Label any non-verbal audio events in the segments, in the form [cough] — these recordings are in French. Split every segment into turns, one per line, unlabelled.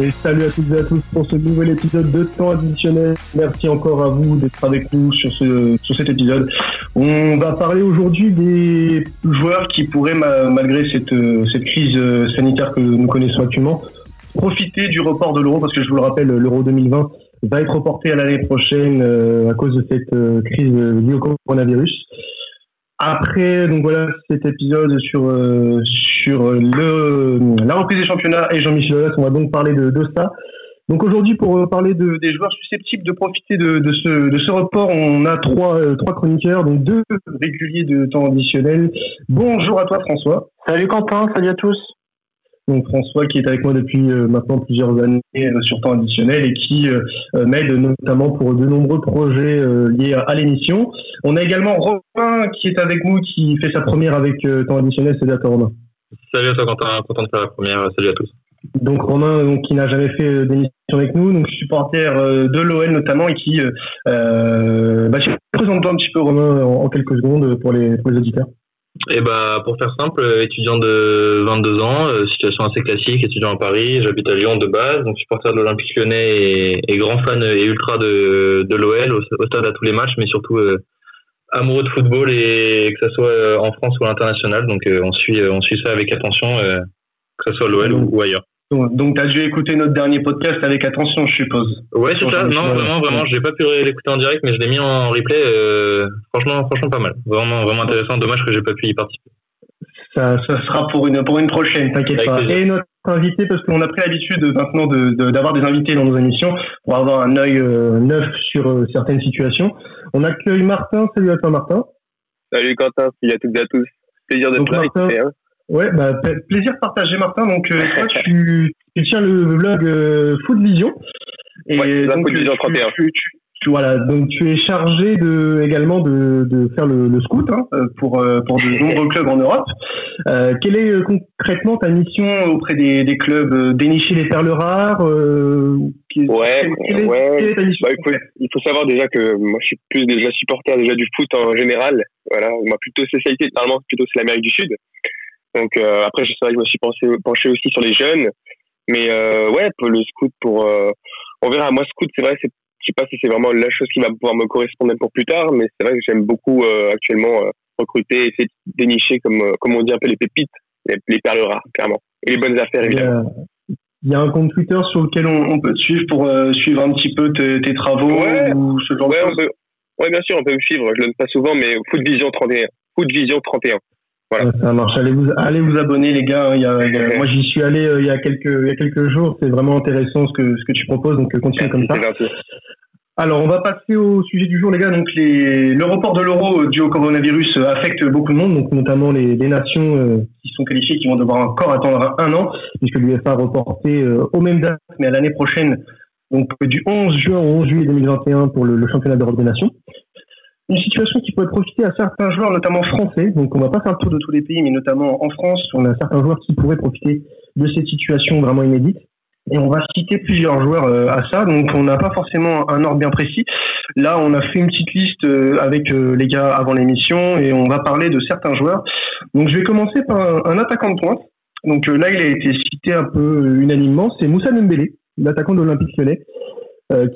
Et salut à toutes et à tous pour ce nouvel épisode de temps additionnel. Merci encore à vous d'être avec nous sur, ce, sur cet épisode. On va parler aujourd'hui des joueurs qui pourraient, malgré cette, cette crise sanitaire que nous connaissons actuellement, profiter du report de l'euro parce que je vous le rappelle, l'euro 2020 va être reporté à l'année prochaine euh, à cause de cette euh, crise liée au coronavirus. Après, donc voilà, cet épisode sur euh, sur le la reprise des championnats et Jean-Michel Aulas, on va donc parler de, de ça. Donc aujourd'hui, pour parler de, des joueurs susceptibles de profiter de, de, ce, de ce report, on a trois, trois chroniqueurs, donc deux réguliers de temps additionnel. Bonjour à toi François.
Salut Quentin, salut à tous
donc François qui est avec moi depuis euh, maintenant plusieurs années euh, sur temps additionnel et qui euh, m'aide notamment pour de nombreux projets liés à, l'émission. On a également Romain qui est avec nous, qui fait sa première avec temps additionnel. Salut à toi Romain.
Salut à toi Quentin, content de faire la première. Salut à tous.
Donc Romain, donc, qui n'a jamais fait d'émission avec nous, donc supporter de l'OL notamment et qui, euh, bah, présente-toi un petit peu Romain en, quelques secondes pour les, pour les auditeurs.
Et eh bah, pour faire simple, étudiant de 22 ans, euh, situation assez classique, étudiant à Paris, j'habite à Lyon de base, donc supporter de l'Olympique lyonnais et, grand fan et ultra de, de l'OL au, stade à tous les matchs, mais surtout euh, amoureux de football et que ce soit euh, en France ou à l'international. Donc on suit on suit ça avec attention, que ce soit l'OL ou ailleurs.
Donc, tu as dû écouter notre dernier podcast avec attention, je suppose.
Ouais, c'est ça. Non, vraiment, vraiment, j'ai pas pu l'écouter en direct, mais je l'ai mis en replay. Euh, franchement, franchement, pas mal. Vraiment, vraiment intéressant. Dommage que j'ai pas pu y participer.
Ça, ça sera pour une, pour une prochaine, t'inquiète pas. Et notre invité, parce qu'on a pris l'habitude maintenant d'avoir de, des invités dans nos émissions pour avoir un œil euh, neuf sur euh, certaines situations. On accueille Martin. Salut à toi, Martin.
Salut Quentin, salut à toutes et à tous. Plaisir de
te Ouais, bah, plaisir partagé, Martin. Donc, euh, toi, tu, tu, tiens le blog euh, Food Vision.
Et ouais, donc, Food Vision 31.
Tu, tu, voilà, donc tu es chargé de également de, de faire le, le scout hein, pour euh, pour de nombreux clubs en Europe. Euh, quelle est concrètement ta mission auprès des, des clubs Dénicher les perles rares
euh, Ouais, ouais. ta mission bah, il, faut, il, faut, savoir déjà que moi je suis plus déjà supporter déjà du foot en général. Voilà, moi plutôt spécialité normalement plutôt c'est l'Amérique du Sud. Donc euh, après, c'est vrai que je me suis pensé, penché aussi sur les jeunes. Mais euh, ouais, pour le scout, pour euh, on verra. Moi, scout, c'est vrai, c'est je sais pas si c'est vraiment la chose qui va pouvoir me correspondre pour plus tard, mais c'est vrai que j'aime beaucoup actuellement recruter, essayer de dénicher, comme, comme on dit un peu les pépites, les, perles rares, clairement. Et les bonnes affaires, évidemment.
Il y a un compte Twitter sur lequel on, peut te suivre pour suivre un petit peu tes, travaux ou ce genre
ouais,
de choses.
ouais, bien sûr, on peut me suivre. Je le donne pas souvent, mais Foot Vision 31. Foot Vision 31.
Ça marche. Allez vous, allez vous abonner, les gars. Il y a, moi, j'y suis allé euh, il, y a quelques, il y a quelques jours. C'est vraiment intéressant ce que, ce que tu proposes. Donc, euh, continue comme ça. Alors, on va passer au sujet du jour, les gars. Donc, les, le report de l'euro dû au coronavirus euh, affecte beaucoup de monde, donc notamment les, les nations qui sont qualifiées, qui vont devoir encore attendre un an, puisque l'UEFA a reporté au même date, mais à l'année prochaine, donc du 11 juin au 11 juillet 2021 pour le, le championnat d'Europe des nations une situation qui pourrait profiter à certains joueurs, notamment français. Donc, on va pas faire le tour de tous les pays, mais notamment en France, on a certains joueurs qui pourraient profiter de cette situation vraiment inédite. Et on va citer plusieurs joueurs euh, à ça. Donc, on n'a pas forcément un ordre bien précis. Là, on a fait une petite liste euh, avec euh, les gars avant l'émission et on va parler de certains joueurs. Donc, je vais commencer par un, attaquant de pointe. Donc là, il a été cité un peu unanimement. C'est Moussa Dembélé, l'attaquant de l'Olympique Lyonnais,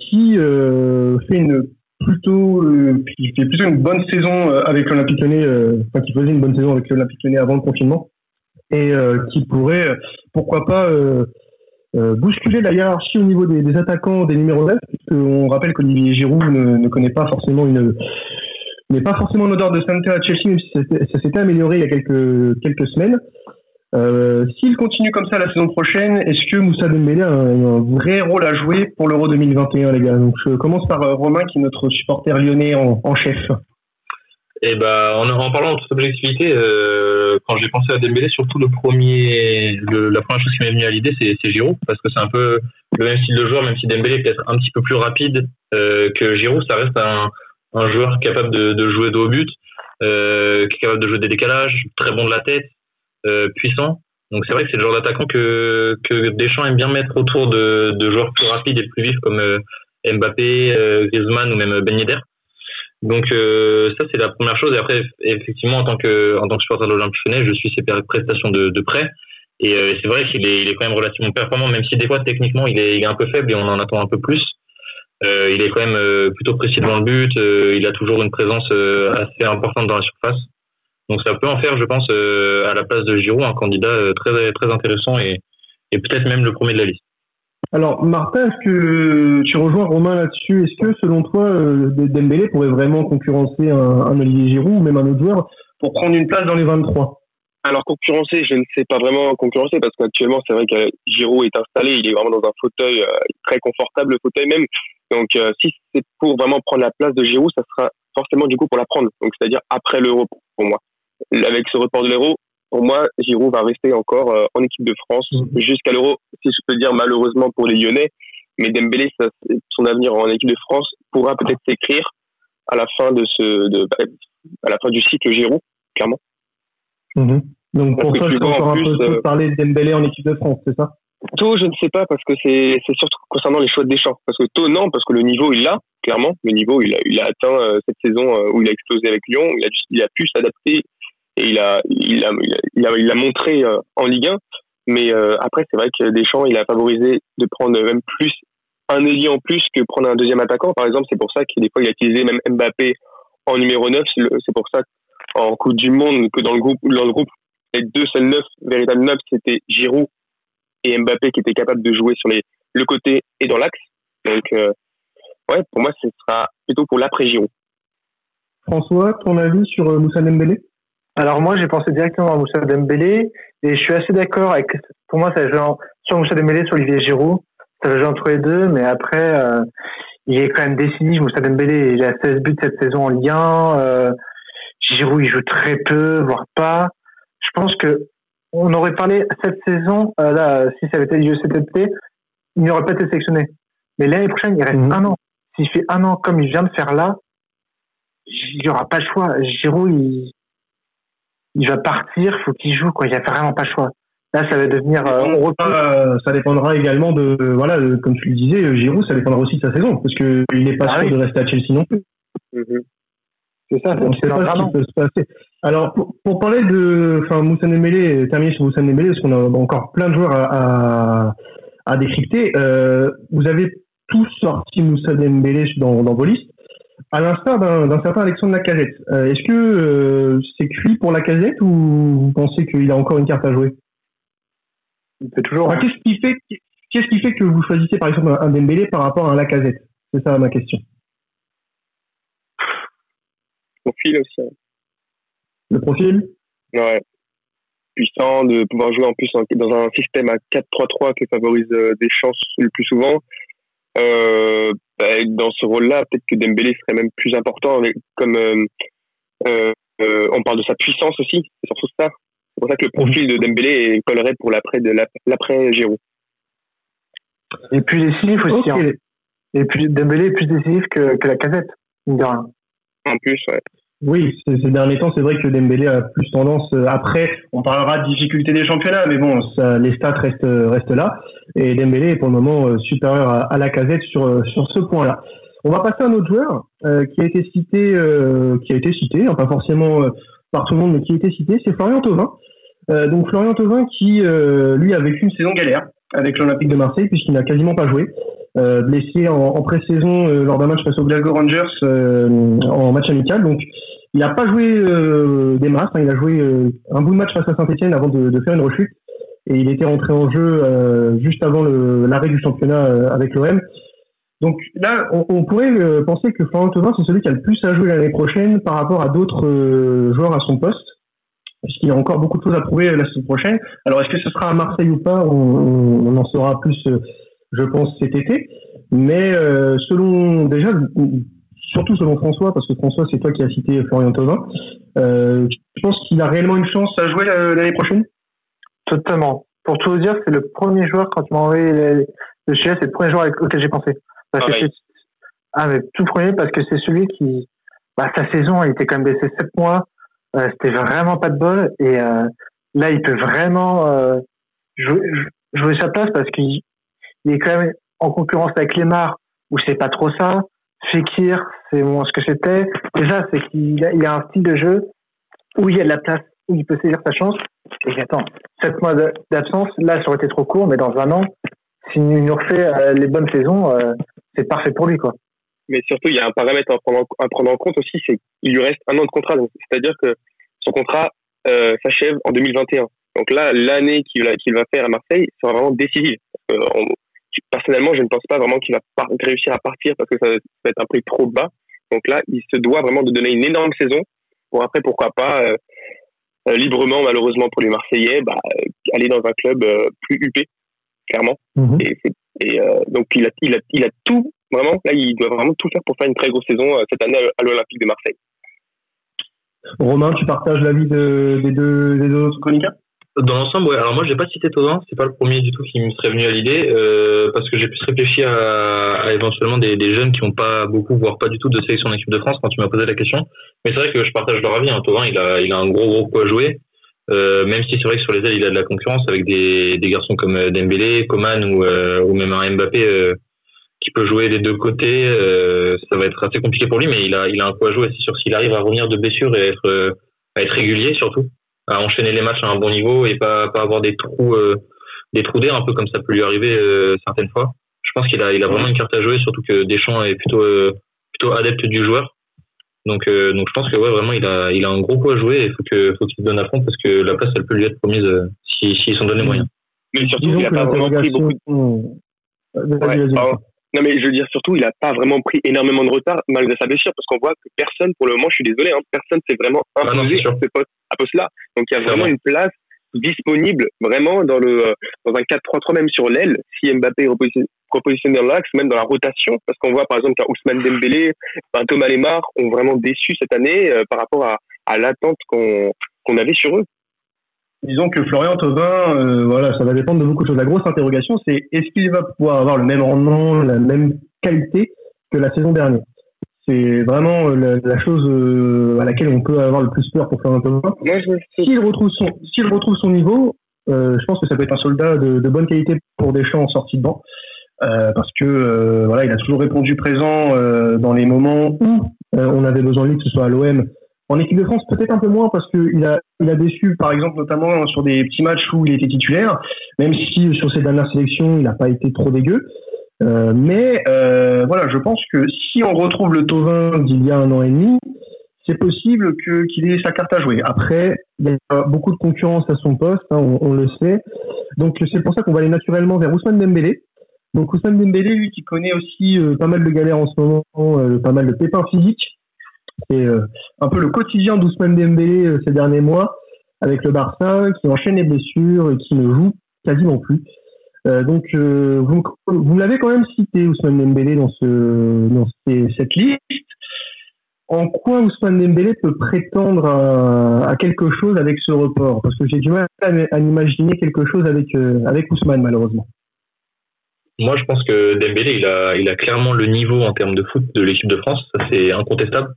qui fait une plutôt euh, qui fait plutôt une bonne saison euh, avec l'Olympique Lyonnais, euh, enfin qui faisait une bonne saison avec l'Olympique Lyonnais avant le confinement. Et qui pourrait pourquoi pas bousculer la hiérarchie au niveau des, attaquants des numéros 9 on rappelle qu'Olivier Giroud ne, ne, connaît pas forcément une n'est pas forcément une odeur de santé à Chelsea même si ça, s'était amélioré il y a quelques quelques semaines euh, S'il continue comme ça la saison prochaine, est-ce que Moussa Dembélé a un, vrai rôle à jouer pour l'Euro 2021, les gars? Donc, je commence par euh, Romain, qui est notre supporter lyonnais en, chef.
Et eh ben, en, parlant de toute objectivité, euh, quand j'ai pensé à Dembélé, surtout le premier, la première chose qui m'est venue à l'idée, c'est Giroud, parce que c'est un peu le même style de joueur, même si Dembélé est peut-être un petit peu plus rapide que Giroud, ça reste un, joueur capable de, jouer de haut but, qui est capable de jouer des décalages, très bon de la tête, puissant. Donc c'est vrai que c'est le genre d'attaquant que, que Deschamps aime bien mettre autour de, de joueurs plus rapides et plus vifs comme euh, Mbappé, euh, Griezmann ou même Ben Yedder. Donc ça c'est la première chose. Et après effectivement en tant que en tant que supporter de l'Olympique Lyonnais, je suis ses prestations de, de près. Et c'est vrai qu'il est, il est quand même relativement performant, même si des fois techniquement il est, il est un peu faible et on en attend un peu plus. Euh, il est quand même plutôt précis devant le but. il a toujours une présence assez importante dans la surface. Donc ça peut en faire, je pense, à la place de Giroud, un candidat très très intéressant et, et peut-être même le premier de la liste.
Alors, Martin, est-ce que tu rejoins Romain là-dessus? Est-ce que, selon toi, euh, Dembélé pourrait vraiment concurrencer un, Olivier Giroud ou même un autre joueur pour prendre une place dans les 23
Alors, concurrencer, je ne sais pas vraiment concurrencer parce qu'actuellement, c'est vrai que Giroud est installé, il est vraiment dans un fauteuil euh, très confortable, le fauteuil même. Donc, euh, si c'est pour vraiment prendre la place de Giroud, ça sera forcément du coup pour la prendre. Donc, c'est-à-dire après l'Euro pour moi. Avec ce report de l'Euro, pour moi, Giroud va rester encore euh, en équipe de France mhm. jusqu'à l'Euro, si je peux dire malheureusement pour les Lyonnais. Mais Dembélé, son avenir en équipe de France pourra peut-être s'écrire à la fin de ce, de, à la fin du cycle Giroud, clairement.
Mhm. Donc pour toi, c'est encore un peu euh, parler de Dembélé en équipe de France, c'est ça?
Tôt, je ne sais pas parce que c'est surtout concernant les choix de Deschamps. Parce que tôt, non, parce que le niveau il l'a clairement. Le niveau il a, il a atteint euh, cette saison où il a explosé avec Lyon. Il a, il a pu s'adapter et il a, il a, il a, il a montré euh, en Ligue 1. Mais euh, après, c'est vrai que Deschamps, il a favorisé de prendre même plus un ailier en plus que prendre un deuxième attaquant. Par exemple, c'est pour ça qu'il des fois il a utilisé même Mbappé en numéro 9. C'est pour ça qu'en Coupe du Monde, que dans le groupe, dans le groupe, les deux seuls neufs, véritables neufs, c'était Giroud et Mbappé qui étaient capables de jouer sur les, le côté et dans l'axe. Donc, euh, ouais, pour moi, ce sera plutôt pour l'après Giroud.
François, ton avis sur Moussa Dembélé?
Alors moi, j'ai pensé directement à Moussa Dembélé et je suis assez d'accord avec. Pour moi, ça joue sur Moussa Dembélé, sur Olivier Giroud. Ça va jouer entre les deux, mais après, euh, il est quand même décisif. Moussa Dembélé, il a 16 buts cette saison en lien. Euh, Giroud, il joue très peu, voire pas. Je pense que on aurait parlé cette saison, euh, là, si ça avait été lieu cet été, il n'aurait pas été sélectionné. Mais l'année prochaine, il reste mhm. un an. S'il fait un an comme il vient de faire là, il n'y aura pas le choix. Giroud, il, il va partir, faut qu'il joue quoi. Il y a vraiment pas le choix. Là, ça va devenir.
Euh, euh, ça dépendra également de voilà, comme tu le disais, euh, Giroud, ça dépendra aussi de sa saison parce que il n'est pas ah sûr de rester à Chelsea non plus.
Mhm. C'est ça.
On ne sait pas ce qui peut se passer. Alors pour, parler de, enfin Moussa Dembélé, terminer sur Moussa Dembélé, parce qu'on a encore plein de joueurs à, à, décrypter. vous avez tous sorti Moussa Dembélé dans, dans vos listes à l'instar d'un certain Alexandre Lacazette. Euh, est-ce que euh, c'est cuit pour Lacazette ou vous pensez qu'il a encore une carte à jouer?
Il peut toujours.
Qu'est-ce qui fait qu'est-ce qui fait que vous choisissez par exemple un Dembélé par rapport à un Lacazette C'est ça ma question.
Profil aussi. Hein.
Le profil?
Ouais. Puissant de pouvoir jouer en plus dans un système à 4-3-3 qui favorise euh, des chances le plus souvent. Euh, dans ce rôle-là, peut-être que Dembélé serait même plus important, comme euh, euh, on parle de sa puissance aussi, c'est surtout ça. C'est pour ça que le profil de Dembélé collerait pour l'après de l'après Giroud.
Et plus décisif aussi. Hein. Et puis Dembélé est plus décisif que, que la casette,
En plus, ouais.
Oui, ces derniers temps, c'est vrai que Dembélé a plus tendance. Euh, après, on parlera de difficulté des championnats, mais bon, les stats restent, restent là. Et Dembélé est pour le moment euh, supérieur à, la casette sur, euh, sur ce point-là. On va passer à un autre joueur qui a été cité, qui a été cité, hein, pas forcément par tout le monde, mais qui a été cité, c'est Florian Thauvin. donc Florian Thauvin qui, lui, a vécu une saison galère avec l'Olympique de Marseille puisqu'il n'a quasiment pas joué. Blessé en, en pré-saison lors d'un match face aux Glasgow Rangers en match amical. Donc il n'a pas joué euh, des masses, hein. il a joué euh, un bout de match face à Saint-Etienne avant de, faire une rechute. Et il était rentré en jeu euh, juste avant l'arrêt du championnat avec l'OM. Donc là, on, pourrait penser que Florent Thauvin, c'est celui qui a le plus à jouer l'année prochaine par rapport à d'autres joueurs à son poste, puisqu'il a encore beaucoup de choses à prouver la semaine prochaine. Alors est-ce que ce sera à Marseille ou pas? On, en saura plus, je pense, cet été. Mais selon déjà surtout selon François, parce que François, c'est toi qui as cité Florian Thauvin. Euh, je pense qu'il a réellement une chance à jouer euh, l'année prochaine?
Totalement. Pour tout vous dire, c'est le premier joueur, quand tu m'as envoyé le, chef, c'est le premier joueur auquel j'ai pensé. Parce que ah, mais tout premier, parce que c'est celui qui, bah, sa saison, il était quand même blessé 7 mois. Euh, c'était vraiment pas de bol. Et euh, là, il peut vraiment euh, jouer, jouer, sa place parce qu'il est quand même en concurrence avec Lemar, où c'est pas trop ça. Fekir, c'est bon, ce que c'était. Déjà, c'est qu'il a, il a un style de jeu où il y a de la place, où il peut saisir sa chance. Et attends, 7 mois d'absence, là, ça aurait été trop court, mais dans un an, s'il nous refait les bonnes saisons, c'est parfait pour lui, quoi.
Mais surtout, il y a un paramètre à prendre en, à prendre en compte aussi, c'est qu'il lui reste un an de contrat. C'est-à-dire que son contrat s'achève en 2021. Donc là, l'année qu'il va faire à Marseille sera vraiment décisive. Personnellement, je ne pense pas vraiment qu'il va réussir à partir parce que ça, va être un prix trop bas. Donc là, il se doit vraiment de donner une énorme saison pour après, pourquoi pas, euh, euh, librement, malheureusement pour les Marseillais, bah, aller dans un club euh, plus huppé, clairement. Mhm. Et, donc il a, il, a, il a tout, vraiment, là, il doit vraiment tout faire pour faire une très grosse saison cette année à l'Olympique de Marseille.
Romain, tu partages l'avis de, des deux, des deux autres chroniqueurs?
Dans l'ensemble, ouais. Alors moi, j'ai pas cité Tozan, c'est pas le premier du tout qui me serait venu à l'idée, euh, parce que j'ai plus réfléchi à, à éventuellement des, des, jeunes qui ont pas beaucoup, voire pas du tout de sélection d'équipe de France quand tu m'as posé la question. Mais c'est vrai que je partage leur avis. Hein. il a, il a un gros gros coup à jouer. Euh, même si c'est vrai que sur les ailes, il a de la concurrence avec des, des garçons comme euh, Dembélé, Coman ou, euh, ou même un Mbappé euh, qui peut jouer des deux côtés. ça va être assez compliqué pour lui, mais il a, il a un coup à jouer. C'est sûr s'il arrive à revenir de blessure et être, à être régulier surtout à enchaîner les matchs à un bon niveau et pas, pas avoir des trous, euh, des trous d'air un peu comme ça peut lui arriver euh, certaines fois. Je pense qu'il a, il a vraiment une carte à jouer, surtout que Deschamps est plutôt, euh, plutôt adepte du joueur. Donc, donc je pense que ouais, vraiment, il a, il a un gros coup à jouer et faut que, faut qu'il se donne à fond parce que la place, elle peut lui être promise s'ils si, sont donnés moyens.
Mais surtout, il a pas vraiment pris beaucoup de... Non, mais je veux dire, surtout, il n'a pas vraiment pris énormément de retard malgré sa blessure, parce qu'on voit que personne, pour le moment, je suis désolé, hein, personne s'est vraiment ah imposé sur ce poste, à poste-là. Donc, il y a vraiment une place disponible, vraiment, dans, le, dans un 4-3-3, même sur l'aile, si Mbappé est repositionné dans l'axe, même dans la rotation, parce qu'on voit, par exemple, qu'Ousmane Dembélé, ben, Thomas Lemar ont vraiment déçu cette année euh, par rapport à, à l'attente qu'on qu'on avait sur eux.
Disons que Florian Thauvin, euh, voilà, ça va dépendre de beaucoup de choses. La grosse interrogation, c'est est-ce qu'il va pouvoir avoir le même rendement, la même qualité que la saison dernière? C'est vraiment euh, la, chose euh, à laquelle on peut avoir le plus peur pour Florian Thauvin. S'il retrouve son, s'il retrouve son niveau, je pense que ça peut être un soldat de, de bonne qualité pour Deschamps en sortie de banc. parce que voilà, il a toujours répondu présent dans les moments où on avait besoin de lui, que ce soit à l'OM en équipe de France, peut-être un peu moins parce qu'il a, il a déçu, par exemple, notamment sur des petits matchs où il était titulaire, même si sur ses dernières sélections, il n'a pas été trop dégueu. Euh, mais euh, voilà, je pense que si on retrouve le Tovin d'il y a un an et demi, c'est possible que qu'il ait sa carte à jouer. Après, il y a beaucoup de concurrence à son poste, hein, on, le sait. Donc c'est pour ça qu'on va aller naturellement vers Ousmane Dembélé. Donc Ousmane Dembélé, lui, qui connaît aussi euh, pas mal de galères en ce moment, euh, pas mal de pépins physiques. C'est euh, un peu le quotidien d'Ousmane Dembélé euh, ces derniers mois avec le Barça, qui enchaîne les blessures et qui ne joue quasiment plus. Euh, donc, vous, l'avez quand même cité, Ousmane Dembélé, dans, ce, dans cette liste. En quoi Ousmane Dembélé peut prétendre à, quelque chose avec ce report? Parce que j'ai du mal à, imaginer quelque chose avec, Ousmane, malheureusement.
Moi, je pense que Dembélé, a, il a clairement le niveau en termes de foot de l'équipe de France. Ça, c'est incontestable.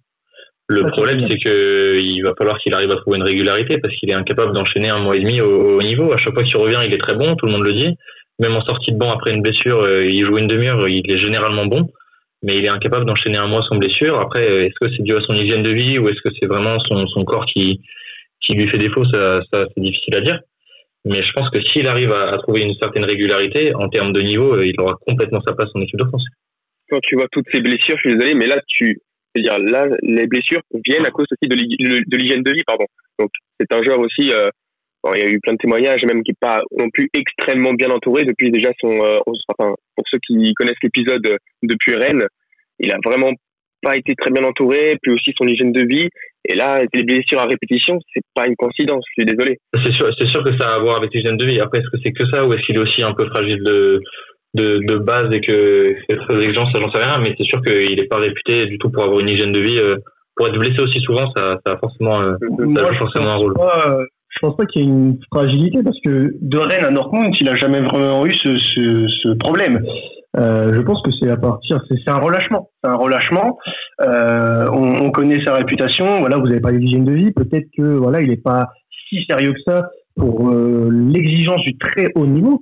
Le problème, c'est que il va falloir qu'il arrive à trouver une régularité parce qu'il est incapable d'enchaîner un mois et demi au, haut niveau. À chaque fois qu'il revient, il est très bon, tout le monde le dit. Même en sortie de banc après une blessure, euh, il joue une demi-heure, il est généralement bon, mais il est incapable d'enchaîner un mois sans blessure. Après, est-ce que c'est dû à son hygiène de vie ou est-ce que c'est vraiment son, son corps qui, qui lui fait défaut? Ça, ça c'est difficile à dire. Mais je pense que s'il arrive à, trouver une certaine régularité en termes de niveau, euh, il aura complètement sa place en équipe de France.
Quand tu vois toutes ces blessures, je suis désolé, mais là, tu, c'est-à-dire là, les blessures viennent à cause aussi de l'hygiène de vie, pardon. Donc c'est un joueur aussi. Euh, il y a eu plein de témoignages, même qui n'est pas non plus extrêmement bien entouré depuis déjà son. Euh, enfin, pour ceux qui connaissent l'épisode euh, depuis Rennes, il a vraiment pas été très bien entouré, puis aussi son hygiène de vie. Et là, les blessures à répétition, c'est pas une coïncidence. Je suis désolé.
C'est sûr, c'est sûr que ça a à voir avec l'hygiène de vie. Après, est-ce que c'est que ça, ou est-ce qu'il est aussi un peu fragile de de, de base et que c'est très exigeant, ça j'en sais rien, mais c'est sûr qu'il n'est pas réputé du tout pour avoir une hygiène de vie. Euh, pour être blessé aussi souvent, ça, ça a forcément, euh, ça forcément un rôle.
Pas, je pense pas qu'il y ait une fragilité parce que de Rennes à Dortmund, il a jamais vraiment eu ce, ce, ce problème. Euh, je pense que c'est à partir, c'est un relâchement. C'est un relâchement. Euh, on, on, connaît sa réputation. Voilà, vous n'avez pas d'hygiène de vie. Peut-être que voilà, il n'est pas si sérieux que ça pour euh, l'exigence du très haut niveau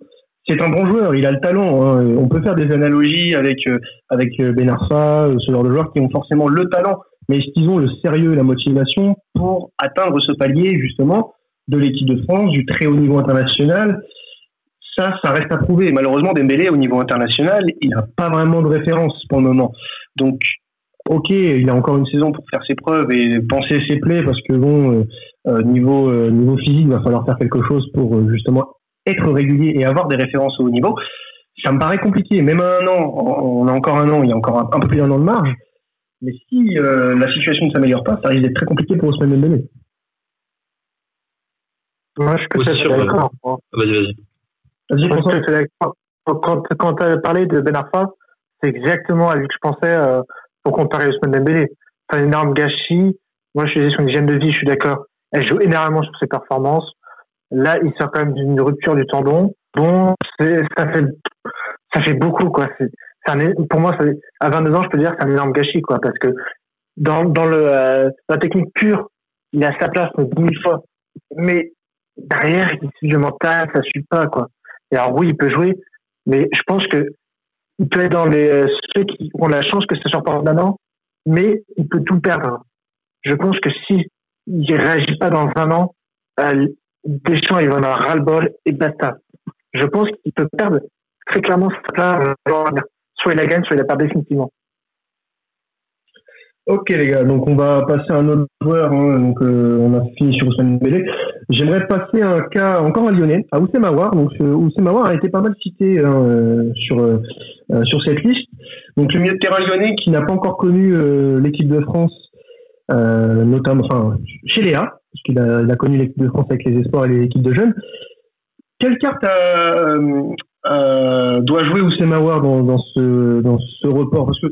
c'est un bon joueur, il a le talent. Hein. On peut faire des analogies avec euh, avec euh, Ben Arfa, euh, ce genre de joueurs qui ont forcément le talent, mais est-ce qu'ils ont le sérieux et la motivation pour atteindre ce palier justement de l'équipe de France, du très haut niveau international? Ça, ça reste à prouver. Malheureusement, Dembélé, au niveau international, il n'a pas vraiment de référence pour le moment. Donc, ok, il a encore une saison pour faire ses preuves et penser ses plaies parce que bon, niveau niveau physique, il va falloir faire quelque chose pour justement être régulier et avoir des références au haut niveau. Ça me paraît compliqué. Même un an, on a encore un an, il y a encore un, peu plus d'un an de marge. Mais si la situation ne s'améliore pas, ça risque d'être très compliqué pour Ousmane Dembélé.
Moi, je suis d'accord.
Vas-y, vas-y.
Vas-y, Quand, quand tu as parlé de Ben Arfa, c'est exactement à lui que je pensais pour comparer Ousmane Dembélé. C'est un énorme gâchis. Moi, je suis sur une hygiène de vie, je suis d'accord. Elle joue énormément sur ses performances. Là, il sort quand même d'une rupture du tendon. Bon, ça fait, ça fait beaucoup, quoi. C'est, pour moi, à 22 ans, je peux dire que c'est un énorme gâchis, quoi, parce que dans, dans le, euh, la technique pure, il a sa place, mais 10 000 fois. Mais derrière, il le mental, ça suit pas, quoi. Et alors, oui, il peut jouer, mais je pense que il peut être dans les euh, ceux qui ont la chance que ce soit pendant un an, mais il peut tout perdre. Je pense que si il réagit pas dans un an, euh, Deschamps il en avoir ras-le-bol et basta. Je pense qu'il peut perdre très clairement soit il la gagne, soit il la perd définitivement.
Ok les gars, donc on va passer à un autre joueur. Hein. donc euh, on a fini sur Ousmane Dembélé. J'aimerais passer un cas encore à Lyonnais, à Oussem Aouar. Donc Oussem Aouar a été pas mal cité hein, euh, sur euh, sur cette liste. Donc le milieu de terrain lyonnais qui n'a pas encore connu l'équipe de France, notamment enfin chez Léa, parce qu'il a, a connu l'équipe de France avec les espoirs et les équipes de jeunes. Quelle carte doit jouer Oussem Aouar dans, dans ce dans ce report? Parce que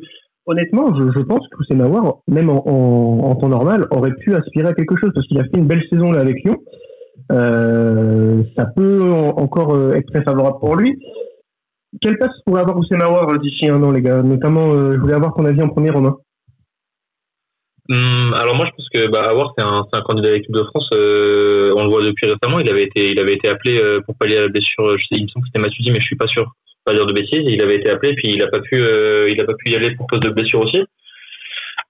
honnêtement, je, pense que Nawar, même en, temps normal, aurait pu aspirer à quelque chose parce qu'il a fait une belle saison là avec Lyon. Euh, ça peut encore euh, être très favorable pour lui. Quelle place pourrait avoir Oussem Nawar d'ici un an, les gars? Notamment, euh, je voulais avoir ton avis en premier, Romain.
Hum, alors moi je pense que bah, Awar c'est un, un, candidat à l'équipe de France. on le voit depuis récemment. Il avait été il avait été appelé pour pallier à la blessure. Je sais, il me semble que c'était Matuidi, mais je suis pas sûr pas dire de bêtises. Il avait été appelé, puis il n'a pas pu, euh, il a pas pu y aller pour cause de blessure aussi.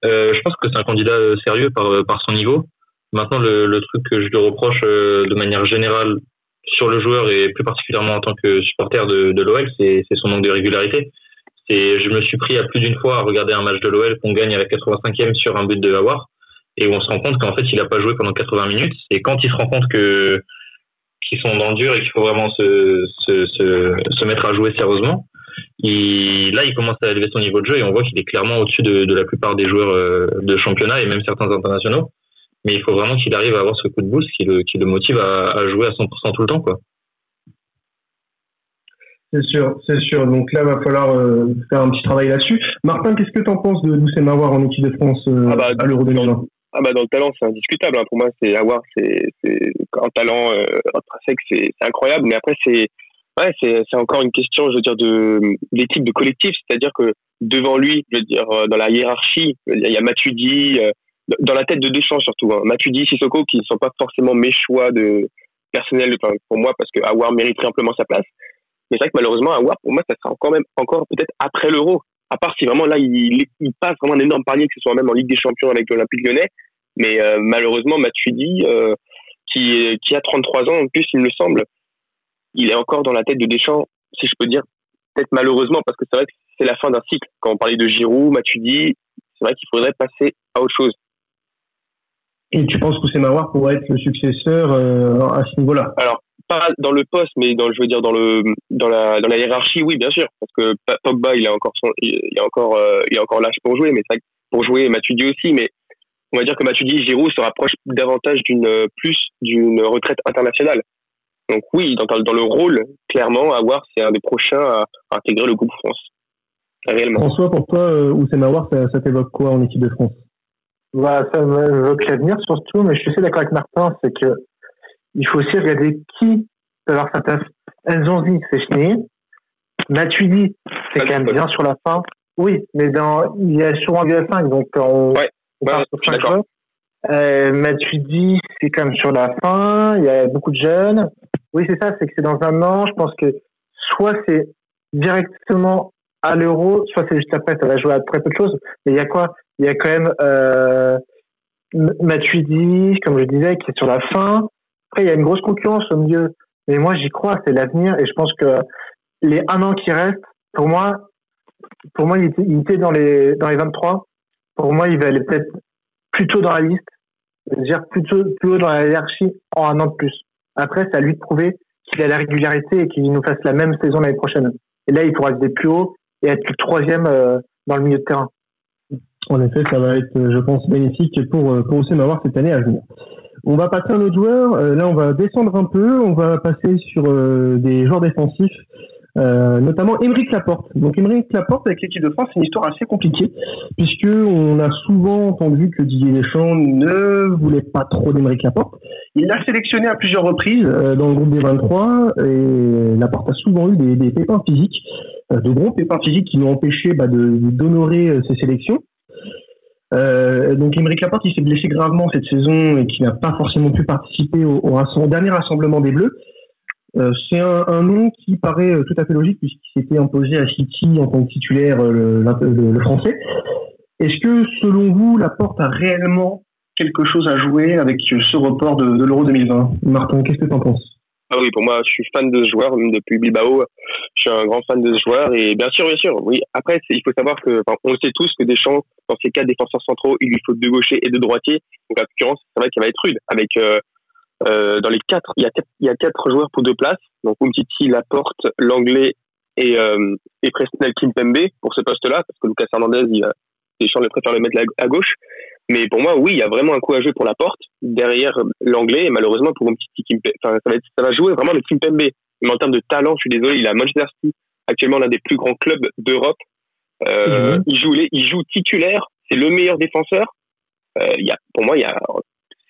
Euh, je pense que c'est un candidat euh, sérieux par, par son niveau. Maintenant, le, le truc que je lui reproche de manière générale sur le joueur et plus particulièrement en tant que supporter de, de l'OL, c'est son manque de régularité. Je me suis pris à plus d'une fois à regarder un match de l'OL qu'on gagne à la 85e sur un but de Hawar et où on se rend compte qu'en fait il n'a pas joué pendant 80 minutes. Et quand il se rend compte que qui sont dans le dur et qu'il faut vraiment se, mettre à jouer sérieusement. Là, il commence à élever son niveau de jeu et on voit qu'il est clairement au-dessus de, la plupart des joueurs euh, de championnat et même certains internationaux. Mais il faut vraiment qu'il arrive à avoir ce coup de boost qui le, motive à, jouer à 100% tout le temps.
C'est sûr, c'est sûr. Donc là, il va falloir euh, faire un petit travail là-dessus. Martin, qu'est-ce que tu en penses de Doucet Mawar en équipe de France euh, ah bah, à l'Euro 2020
ah bah dans le talent c'est indiscutable hein. pour moi c'est avoir c'est un talent euh, intrinsèque c'est incroyable mais après c'est ouais c'est c'est encore une question je veux dire de d'équipe de collectif c'est-à-dire que devant lui je veux dire euh, dans la hiérarchie il y a Matuidi euh, dans la tête de Deschamps surtout hein. Matuidi Sissoko qui ne sont pas forcément mes choix de personnel pour moi parce que Awar mériterait amplement sa place mais c'est vrai que malheureusement Awar pour moi ça sera encore même encore peut-être après l'Euro à part si vraiment là il, passe vraiment un énorme panier, que ce soit même en Ligue des Champions avec l'Olympique Lyonnais. Mais euh, malheureusement, Matuidi, euh, qui, qui a 33 ans en plus, il me semble, il est encore dans la tête de Deschamps, si je peux dire, peut-être malheureusement, parce que c'est vrai que c'est la fin d'un cycle. Quand on parlait de Giroud, Matuidi, c'est vrai qu'il faudrait passer à autre chose.
Et tu penses que Mawar pourrait être le successeur euh, à ce niveau-là?
Alors, pas dans le poste, mais dans, je veux dire dans le dans la dans la hiérarchie, oui, bien sûr, parce que Pogba, il a encore son, il est encore euh, il est encore l'âge pour jouer, mais ça, pour jouer, Matuidi aussi, mais on va dire que Matuidi, Giroud se rapproche davantage d'une plus d'une retraite internationale. Donc oui, dans, dans le rôle, clairement, voir, c'est un des prochains à, intégrer le groupe France. Réellement.
François, pour toi, euh, Oussem Aouar, ça, ça t'évoque quoi en équipe de France?
Bah, Ça m'évoque l'avenir surtout, mais je suis assez d'accord avec Martin, c'est que il faut aussi regarder qui peut avoir sa place. Enzonzi, c'est fini. Matuidi, c'est quand même bien sur la fin. Oui, mais dans, il y a sûrement du 5 donc on,
ouais,
on euh, Matuidi, c'est quand même sur la fin. Il y a beaucoup de jeunes. Oui, c'est ça, c'est que c'est dans un an. Je pense que soit c'est directement à l'euro, soit c'est juste après, ça va jouer à très peu de choses. Mais il y a quoi? Il y a quand même euh, Matuidi, comme je disais, qui est sur la fin. Après, il y a une grosse concurrence au milieu. Mais moi, j'y crois, c'est l'avenir. Et je pense que les un an qui restent, pour moi, pour moi, il était, dans les, dans les 23. Pour moi, il va aller peut-être plus tôt dans la liste, dire plutôt plus haut dans la hiérarchie en un an de plus. Après, c'est à lui de prouver qu'il a la régularité et qu'il nous fasse la même saison l'année prochaine. Et là, il pourra se plus haut et être le troisième euh, dans le milieu de terrain.
En effet, ça va être, je pense, bénéfique pour, euh, pour Mavoir cette année à venir. On va passer à un joueur. Euh, là, on va descendre un peu. On va passer sur des joueurs défensifs. Euh, notamment Émeric Laporte. Donc Émeric Laporte avec l'équipe de France, c'est une histoire assez compliquée puisque on a souvent entendu que Didier Deschamps ne voulait pas trop d'Émeric Laporte. Il l'a sélectionné à plusieurs reprises euh, dans le groupe des 23 et Laporte a souvent eu des, pépins physiques, euh, de gros pépins physiques qui l'ont empêché bah, d'honorer ses sélections. Donc Émeric Laporte, il s'est blessé gravement cette saison et qui n'a pas forcément pu participer au, dernier rassemblement des Bleus. Euh, c'est un, nom qui paraît euh, tout à fait logique puisqu'il s'était imposé à City en tant que titulaire euh, le, français. Est-ce que selon vous, la porte a réellement quelque chose à jouer avec ce report de, l'Euro 2020 Martin, qu'est-ce que tu en penses?
Ah oui, pour moi, je suis fan de ce joueur, même depuis Bilbao. Je suis un grand fan de ce joueur. Et bien sûr, bien sûr, oui. Après, il faut savoir que, on le sait tous que Deschamps, dans ces quatre défenseurs centraux, il lui faut deux gauchers et deux droitiers. Donc, en l'occurrence, c'est vrai qu'il va être rude avec euh, dans les quatre, il y, a quatre, il y a quatre joueurs pour deux places. Donc Umtiti, Laporte, Langlais et, euh, et Presnel Kimpembe pour ce poste-là, parce que Lucas Hernandez, il, Deschamps le préfère le mettre à gauche. Mais pour moi, oui, il y a vraiment un coup à jouer pour Laporte derrière l'anglais et malheureusement pour Umtiti Kimpembe, enfin, ça va, être, ça va jouer vraiment le Kimpembe. Mais en termes de talent, je suis désolé, il a Manchester City, actuellement l'un des plus grands clubs d'Europe. Euh, il joue il joue titulaire, c'est le meilleur défenseur. Euh, il y a, pour moi, il y a,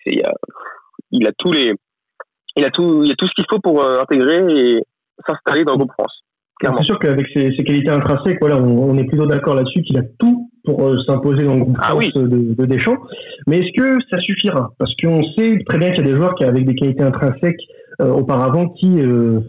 il y a il a tous les, il a tout, il a tout ce qu'il faut pour euh, intégrer et s'installer dans le groupe France.
C'est sûr qu'avec ses, qualités intrinsèques, voilà, on, est plutôt d'accord là-dessus qu'il a tout pour euh, s'imposer dans le groupe ah France de, Deschamps. Mais est-ce que ça suffira? Parce qu'on sait très bien qu'il y a des joueurs qui avec des qualités intrinsèques euh, auparavant qui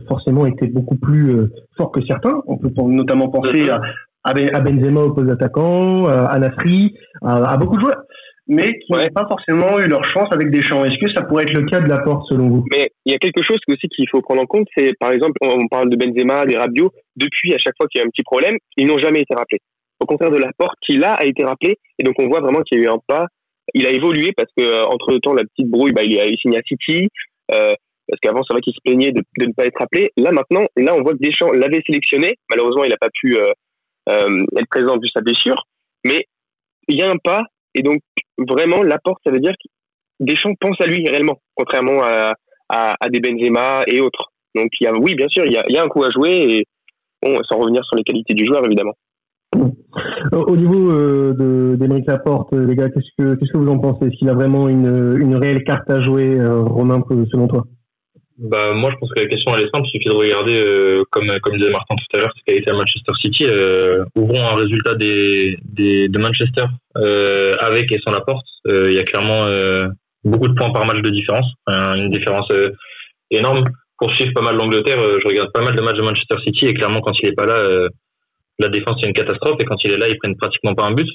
forcément étaient beaucoup plus forts que certains. On peut notamment penser à, à Benzema au poste d'attaquant, à Nasri, à, beaucoup de joueurs mais qui n'ont pas forcément eu leur chance avec des champs. Est-ce que ça pourrait être le cas de la porte selon vous?
Mais il y a quelque chose aussi qu'il faut prendre en compte, c'est par exemple, on parle de Benzema, des Rabiot, depuis à chaque fois qu'il y a un petit problème, ils n'ont jamais été rappelés. Au contraire de la porte qui là a été rappelé, et donc on voit vraiment qu'il y a eu un pas. Il a évolué parce que euh, entre temps la petite brouille, bah, il a signé à City. Euh, parce qu'avant c'est vrai qu'il se plaignait de, ne pas être rappelé. Là maintenant, là on voit que Deschamps l'avait sélectionné. Malheureusement, il n'a pas pu euh, être présent vu sa blessure. Mais il y a un pas et donc, vraiment, l'apport, ça veut dire que Deschamps pense à lui réellement, contrairement à, à, des Benzema et autres. Donc, il y a, oui, bien sûr, il y a, un coup à jouer, et bon, sans revenir sur les qualités du joueur, évidemment.
Au niveau euh, d'Emeric Laporte, les gars, qu'est-ce que, qu'est-ce que vous en pensez? Est-ce qu'il a vraiment une, une réelle carte à jouer, euh, Romain, selon toi?
Bah, moi, je pense que la question, elle est simple. Il suffit de regarder, euh, comme, comme disait Martin tout à l'heure, ce qui été à Manchester City. Euh, ouvrons un résultat des, des, de Manchester euh, avec et sans la porte. Euh, il y a clairement euh, beaucoup de points par match de différence. une différence énorme. Pour suivre pas mal l'Angleterre, je regarde pas mal de matchs de Manchester City et clairement, quand il est pas là, la défense, c'est une catastrophe. Et quand il est là, ils prennent pratiquement pas un but.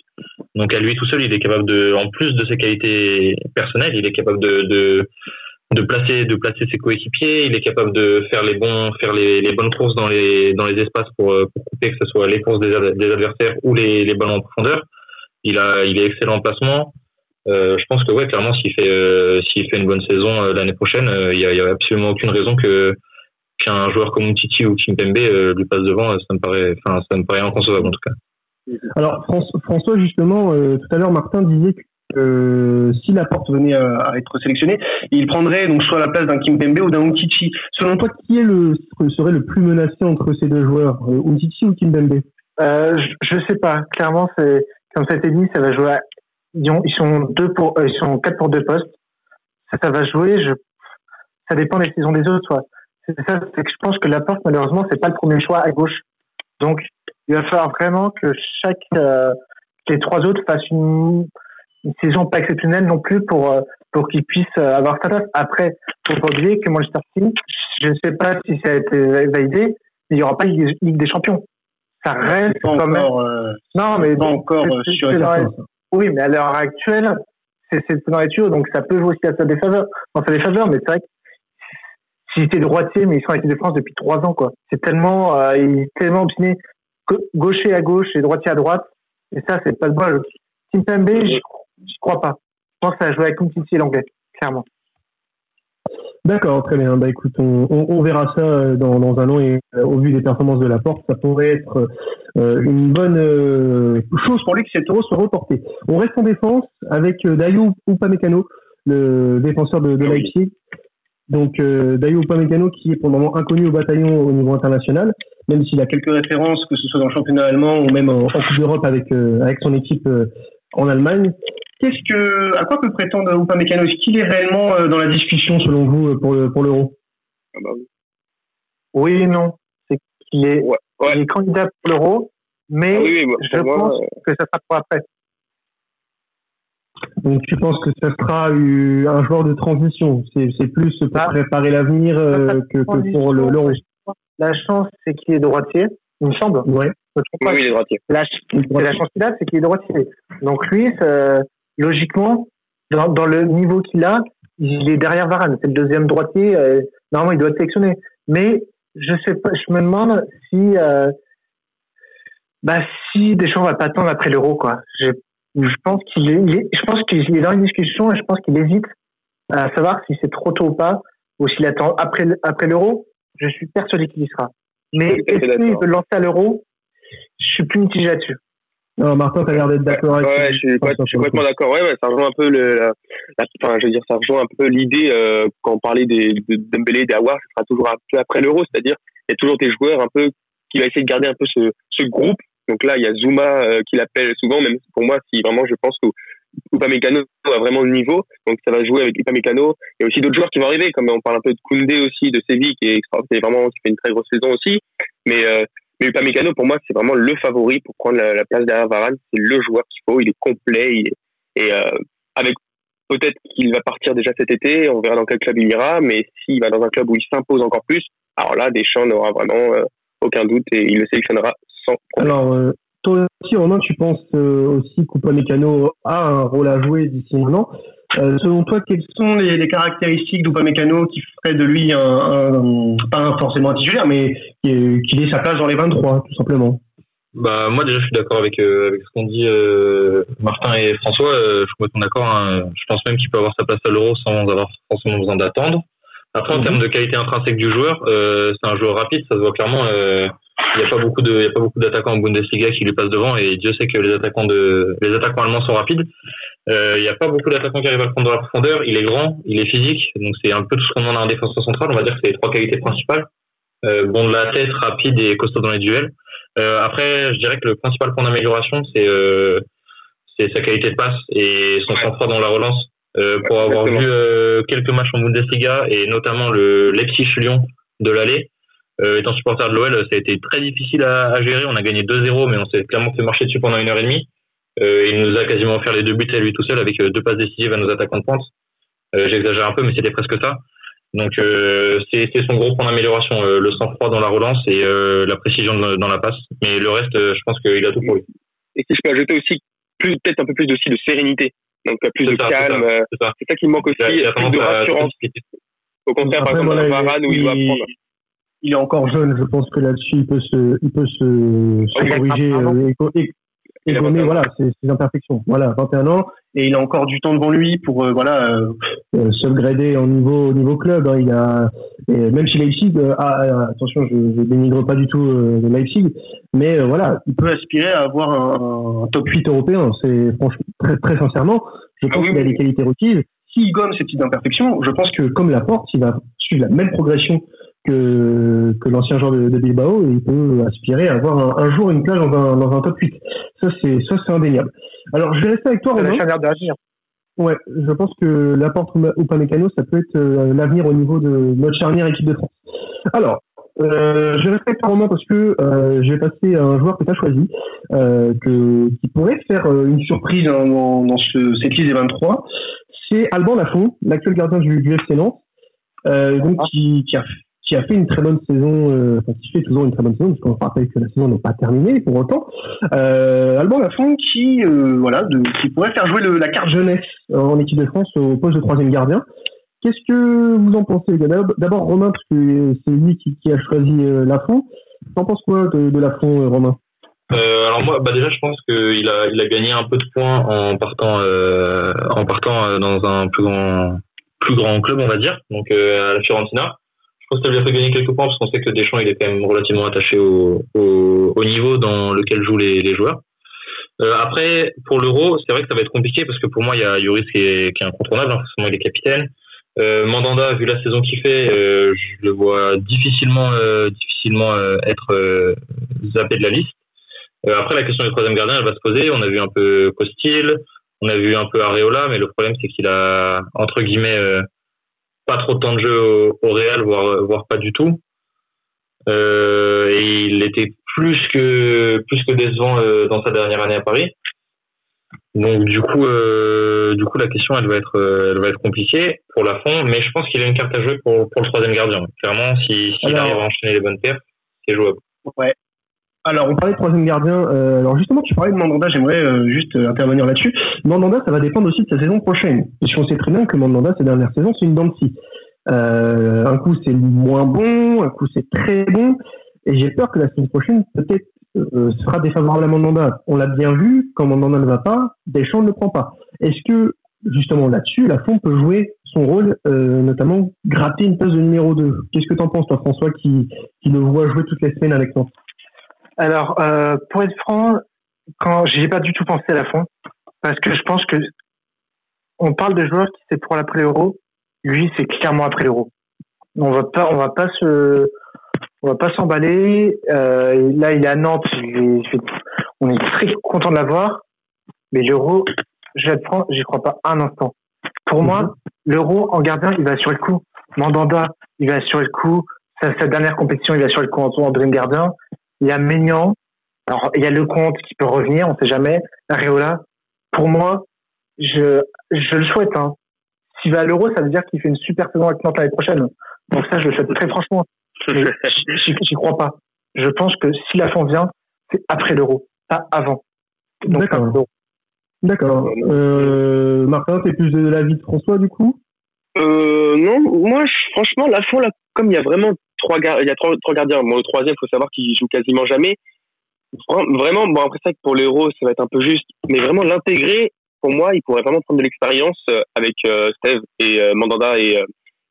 Donc, à lui tout seul, il est capable de, en plus de ses qualités personnelles, il est capable de, de de placer de placer ses coéquipiers. Il est capable de faire les bons faire les, les bonnes courses dans les dans les espaces pour, euh, pour couper que ce soit les courses des, adversaires ou les, les ballons en profondeur. Il a il est excellent en placement. Euh, je pense que ouais clairement s'il fait euh, s'il fait une bonne saison l'année prochaine il y a, y, a, absolument aucune raison que qu'un joueur comme Titi ou Kimpembe lui passe devant ça me paraît enfin ça me paraît inconcevable en tout cas.
Alors François justement tout à l'heure Martin disait que si la porte venait à, être sélectionné, il prendrait donc soit la place d'un Kimpembe ou d'un Umtiti. Selon toi, qui serait le plus menacé entre ces deux joueurs, euh, Umtiti ou Kimpembe
euh, je, ne sais pas. Clairement, comme ça a été dit, ça va jouer. Ils, sont deux pour, euh, ils sont quatre pour deux postes. Ça, va jouer. Ça dépend des saisons des autres. Ça, c'est que je pense que la porte, malheureusement, c'est pas le premier choix à gauche. Donc, il va falloir vraiment que chaque euh, les trois autres fassent une une saison pas exceptionnelle non plus pour euh, pour qu'ils puissent euh, avoir sa place. Après, faut pas oublier que Manchester City, je ne sais pas si ça a été validé, mais il n'y aura pas Ligue des Champions. Ça reste quand
même. Euh,
non, mais
pas encore sur
Oui, mais à l'heure actuelle, c'est dans les tuyaux, donc ça peut jouer aussi à sa défaveur, dans sa défaveur, mais c'est vrai s'il était droitier, mais ils sont avec de France depuis trois ans, quoi. C'est tellement, euh, il est tellement obstiné, gaucher à gauche et droitier à droite. Et ça, c'est pas le bon. Tim Pembe, je crois pas. Je pense que ça va jouer avec et l'anglais, clairement.
D'accord, très bien. Bah écoute, on, on, verra ça euh, dans, dans, un an et euh, au vu des performances de la porte, ça pourrait être euh, une bonne chose pour lui que cet euro soit reporté. On reste en défense avec Dayo Upamecano, le défenseur de, de Leipzig. Donc Dayo Upamecano qui est pour le moment inconnu au bataillon au niveau international, même s'il a quelques références, que ce soit dans le championnat allemand ou même en, en Coupe d'Europe avec, avec son équipe en Allemagne. Qu'est-ce que, à quoi peut prétendre Upamecano Est-ce qu'il est réellement euh, dans la discussion selon vous euh, pour pour l'euro?
Ah bah oui. et non. C'est qu'il est, candidat pour l'euro, mais ah je pense euh, que ça sera pour après.
Donc tu penses que ça sera un joueur de transition? C'est plus pour ah. préparer l'avenir que, pour l'euro.
La chance, c'est qu'il est droitier, il me semble.
Ouais. Oui, il est droitier.
La, la chance qu'il a, c'est qu'il est droitier. Donc lui, logiquement, dans, le niveau qu'il a, il est derrière Varane. C'est le deuxième droitier. Euh, normalement, il doit être sélectionné. Mais je sais pas, je me demande si, euh, bah, si Deschamps va pas attendre après l'Euro, quoi. Je, je pense qu'il est, je pense qu'il est dans une discussion et je pense qu'il hésite à savoir si c'est trop tôt ou pas, ou s'il attend après, après l'Euro. Je suis persuadé qu'il y sera. Mais est-ce qu'il veut lancer à l'Euro Je suis plus mitigé là-dessus.
Non, Martin, t'as l'air d'être d'accord avec
Ouais, je suis, complètement d'accord. Ouais, ouais, ça rejoint un peu le, la, enfin, je veux dire, ça rejoint un peu l'idée euh, quand on parlait des, de Dembélé, des Aouar, ce sera toujours un peu après l'Euro, c'est-à-dire il y a toujours des joueurs un peu qui va essayer de garder un peu ce, ce groupe. Donc là, il y a Zuma euh, qui l'appelle souvent, même pour moi, si vraiment je pense que Upamecano a vraiment le niveau, donc ça va jouer avec Upamecano. Il y a aussi d'autres joueurs qui vont arriver, comme on parle un peu de Koundé aussi, de Séville, qui est, vraiment qui fait une très grosse saison aussi. Mais euh, mais Upamecano, pour moi, c'est vraiment le favori pour prendre la, place derrière Varane. C'est le joueur qu'il faut. Il est complet. et euh, avec peut-être qu'il va partir déjà cet été. On verra dans quel club il ira. Mais s'il va dans un club où il s'impose encore plus, alors là, Deschamps n'aura vraiment euh, aucun doute et il le sélectionnera sans
problème. Alors, euh, toi aussi, Romain, tu penses aussi qu'Upamecano a un rôle à jouer d'ici un an. Euh, selon toi, quelles sont les, les caractéristiques d'Upamecano qui feraient de lui un, pas forcément un titulaire, mais qu'il ait sa place dans les 23, tout simplement?
Bah, moi déjà je suis d'accord avec, euh, avec ce qu'ont dit euh, Martin et François, je suis complètement d'accord. Hein. Je pense même qu'il peut avoir sa place à l'Euro sans avoir forcément besoin d'attendre. Après en mhm. termes de qualité intrinsèque du joueur, c'est un joueur rapide, ça se voit clairement. Il n'y a pas beaucoup de, il y a pas beaucoup d'attaquants en Bundesliga qui lui passent devant et Dieu sait que les attaquants de, les attaquants allemands sont rapides. Euh, il n'y a pas beaucoup d'attaquants qui arrivent à le prendre dans la profondeur. Il est grand, il est physique, donc c'est un peu tout ce qu'on demande à un défenseur central. On va dire que c'est les trois qualités principales. Euh, bon de la tête, rapide et costaud dans les duels. Euh, après, je dirais que le principal point d'amélioration, c'est euh, c'est sa qualité de passe et son sang-froid dans la relance. Euh, pour avoir vu euh, quelques matchs en Bundesliga et notamment le Leipzig-Lyon de l'aller, étant supporter de l'OL, ça a été très difficile à, à gérer. On a gagné 2-0, mais on s'est clairement fait marcher dessus pendant une heure et demie. Euh, il nous a quasiment offert les deux buts à lui tout seul avec euh, deux passes décisives à nos attaquants de pointe. Euh, j'exagère un peu, mais c'était presque ça. Donc c'est son gros point d'amélioration, le sang-froid dans la relance et la précision dans la passe. Mais le reste, je pense qu'il a tout pour lui.
Et si je peux ajouter aussi peut-être un peu plus aussi de sérénité, donc plus de calme. C'est ça. qui me manque aussi, plus de rassurance. Au contraire, par exemple, voilà, Varane où il, doit prendre.
Il est encore jeune, je pense que là-dessus il peut se, il peut se, se corriger et donner voilà ses, ses, imperfections. Voilà, 21 ans et il a encore du temps devant lui pour euh, voilà euh, euh se au niveau au niveau club. Hein. Il a même chez Leipzig, euh, ah, ah, attention, je, ne dénigre pas du tout euh, Leipzig, mais voilà, il peut aspirer à avoir un, un top 8 européen. C'est franchement très très sincèrement, je pense ah qu'il a les qualités requises. S'il gomme ces petites imperfections, je pense que comme la porte, il va suivre la même progression que, que l'ancien joueur de, de, Bilbao et il peut aspirer à avoir un, jour une place dans un, dans un top 8. Ça, c'est, ça, c'est indéniable. Alors, je vais rester avec toi, Romain. Ouais, je pense que l'apport Upamecano, ça peut être euh, l'avenir au niveau de notre charnière équipe de France. Alors, euh, je respecte Romain parce que euh, passer à un joueur que tu as choisi, euh, que, qui pourrait faire euh, une surprise dans, dans ce, cette liste des 23. C'est Alban Lafont, l'actuel gardien du, du FC Nantes, euh, donc ah. qui, qui, a qui a fait une très bonne saison, euh, enfin, qui fait toujours une très bonne saison, parce qu'on rappelle que la saison n'est pas terminée pour autant. Euh, Alban Lafont qui, euh, voilà, qui pourrait faire jouer la carte jeunesse en équipe de France au poste de troisième gardien. Qu'est-ce que vous en pensez D'abord Romain, parce que c'est lui qui, a choisi euh, Lafont. T'en penses quoi de, de Lafont, euh, Romain?
Euh, alors moi, bah déjà, je pense qu'il a, il a gagné un peu de points en partant, en partant dans un plus grand, plus grand club, on va dire, donc à la Fiorentina. Je pense que ça lui a fait gagner quelques points parce qu'on sait que Deschamps, il est quand même relativement attaché au, au, niveau dans lequel jouent les, les joueurs. après, pour l'Euro, c'est vrai que ça va être compliqué parce que pour moi, il y a Yoris qui est, qui est incontournable, hein, forcément, il est capitaine. Euh, Mandanda, vu la saison qu'il fait, euh, je le vois difficilement, euh, difficilement euh, être euh, zappé de la liste. après, la question du troisième gardien, elle va se poser. On a vu un peu Costil, on a vu un peu Areola, mais le problème, c'est qu'il a, entre guillemets, pas trop de temps de jeu au, au Real, voire, voire pas du tout. et il était plus que, plus que décevant dans sa dernière année à Paris. Donc du coup, euh, du coup, la question, elle va être, euh, elle va être compliquée pour la fond, mais je pense qu'il a une carte à jouer pour, pour le troisième gardien. Clairement, s'il si, arrive à enchaîner les bonnes paires, c'est jouable.
Ouais. Alors, on parlait de troisième gardien. Euh, alors justement, tu parlais de Mandanda, j'aimerais euh, juste intervenir là-dessus. Mandanda, ça va dépendre aussi de sa saison prochaine. Puisqu'on sait très bien que Mandanda, sa dernière saison, c'est une dent euh, un coup, c'est moins bon, un coup, c'est très bon. Et j'ai peur que la saison prochaine, peut-être, euh, sera défavorable à Mandanda. On l'a bien vu, quand Mandanda ne va pas, Deschamps ne le prend pas. Est-ce que, justement là-dessus, la FON peut jouer son rôle, euh, notamment gratter une place de numéro 2 Qu'est-ce que tu en penses, toi, François, qui, qui le voit jouer toutes les semaines avec toi
Alors, euh, pour être franc, quand j'ai pas du tout pensé à la FON, parce que je pense que on parle de joueurs qui c'est pour l'après-euro, lui, c'est clairement après l'euro. On va pas, on va pas se, on va pas s'emballer. Euh, là, il est à Nantes. on est très content de l'avoir. Mais l'euro, je franc, j'y crois pas un instant. Pour moi, mhm. l'euro en gardien, il va sur le coup. Mandanda, il va sur le coup. Sa, sa dernière compétition, il va sur le coup en dream gardien. Il y a Maignan. Alors, il y a Lecomte qui peut revenir, on sait jamais. Areola. Pour moi, je, je le souhaite. Hein. S'il va à l'euro, ça veut dire qu'il fait une super saison avec Nantes l'année prochaine. Donc ça, je le souhaite très franchement. J'y crois pas. Je pense que si la fin vient, c'est après l'euro, pas avant.
D'accord. D'accord. Euh, Martin, t'es plus de l'avis de François du coup?
Euh, Non, moi, franchement, la fond, là, comme il y a vraiment trois, il y a trois, gardiens, moi, le troisième, faut savoir qu'il joue quasiment jamais. Vraiment, bon, après ça, pour l'euro, ça va être un peu juste, mais vraiment l'intégrer, pour moi, il pourrait vraiment prendre de l'expérience euh, avec euh, Steve et euh, Mandanda et,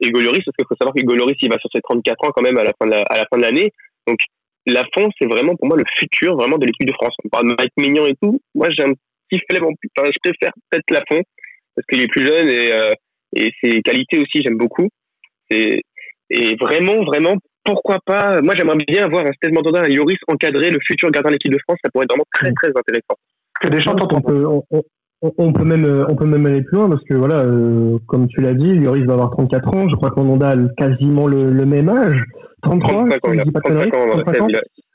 et Goloris, parce qu'il faut savoir que Goloris, il va sur ses 34 ans quand même à la fin de à la l'année. Donc, la fond, c'est vraiment pour moi le futur vraiment de l'équipe de France. On parle de Mike Mignon et tout. Moi, j'ai un petit flemme enfin, je préfère peut-être la fond parce qu'il est plus jeune et, euh, et ses qualités aussi, j'aime beaucoup. Et, et vraiment, vraiment, pourquoi pas Moi, j'aimerais bien avoir un Steve Mandanda, un Yoris encadrer le futur gardien de l'équipe de France. Ça pourrait être vraiment très, très intéressant.
des gens, on peut, on, peut même euh, on peut même aller plus loin parce que voilà euh, comme tu l'as dit Lloris va avoir 34 ans je crois que Mandanda a quasiment le, même âge 33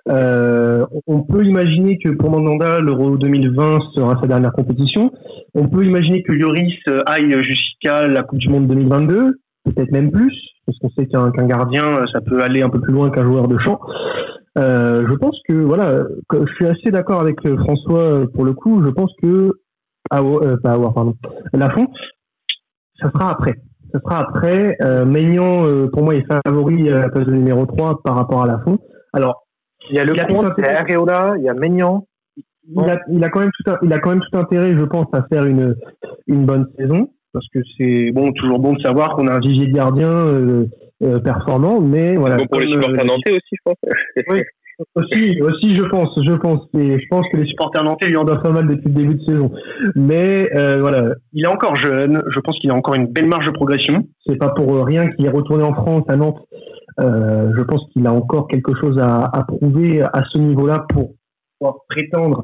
euh, on peut imaginer que pour Mandanda l'Euro 2020 sera sa dernière compétition on peut imaginer que Lloris aille jusqu'à la Coupe du Monde 2022 peut-être même plus parce qu'on sait qu'un gardien ça peut aller un peu plus loin qu'un joueur de champ je pense que voilà, je suis assez d'accord avec François pour le coup. Je pense que ah, euh, pas avoir, pardon. Lafont, ça sera après. Ça sera après. Euh, Maignan, euh, pour moi, est favori à la place de numéro 3 par rapport à Lafont. Alors,
il y a le compte, il y a Areola, il y a Maignan.
Il a, il a, quand même tout, il a quand même tout intérêt, je pense, à faire une, une bonne saison. Parce que c'est bon, toujours bon de savoir qu'on a un vivier de gardien euh, euh, performant, mais voilà.
Bon pour les supporters nantais aussi, je pense.
Oui, aussi, aussi, je pense, je pense, et je pense que les supporters nantais lui en doivent pas mal depuis le début de saison. Mais euh, voilà, il est encore jeune. Je pense qu'il a encore une belle marge de progression. C'est pas pour rien qu'il est retourné en France à Nantes. Euh, je pense qu'il a encore quelque chose à, à prouver à ce niveau-là pour pouvoir prétendre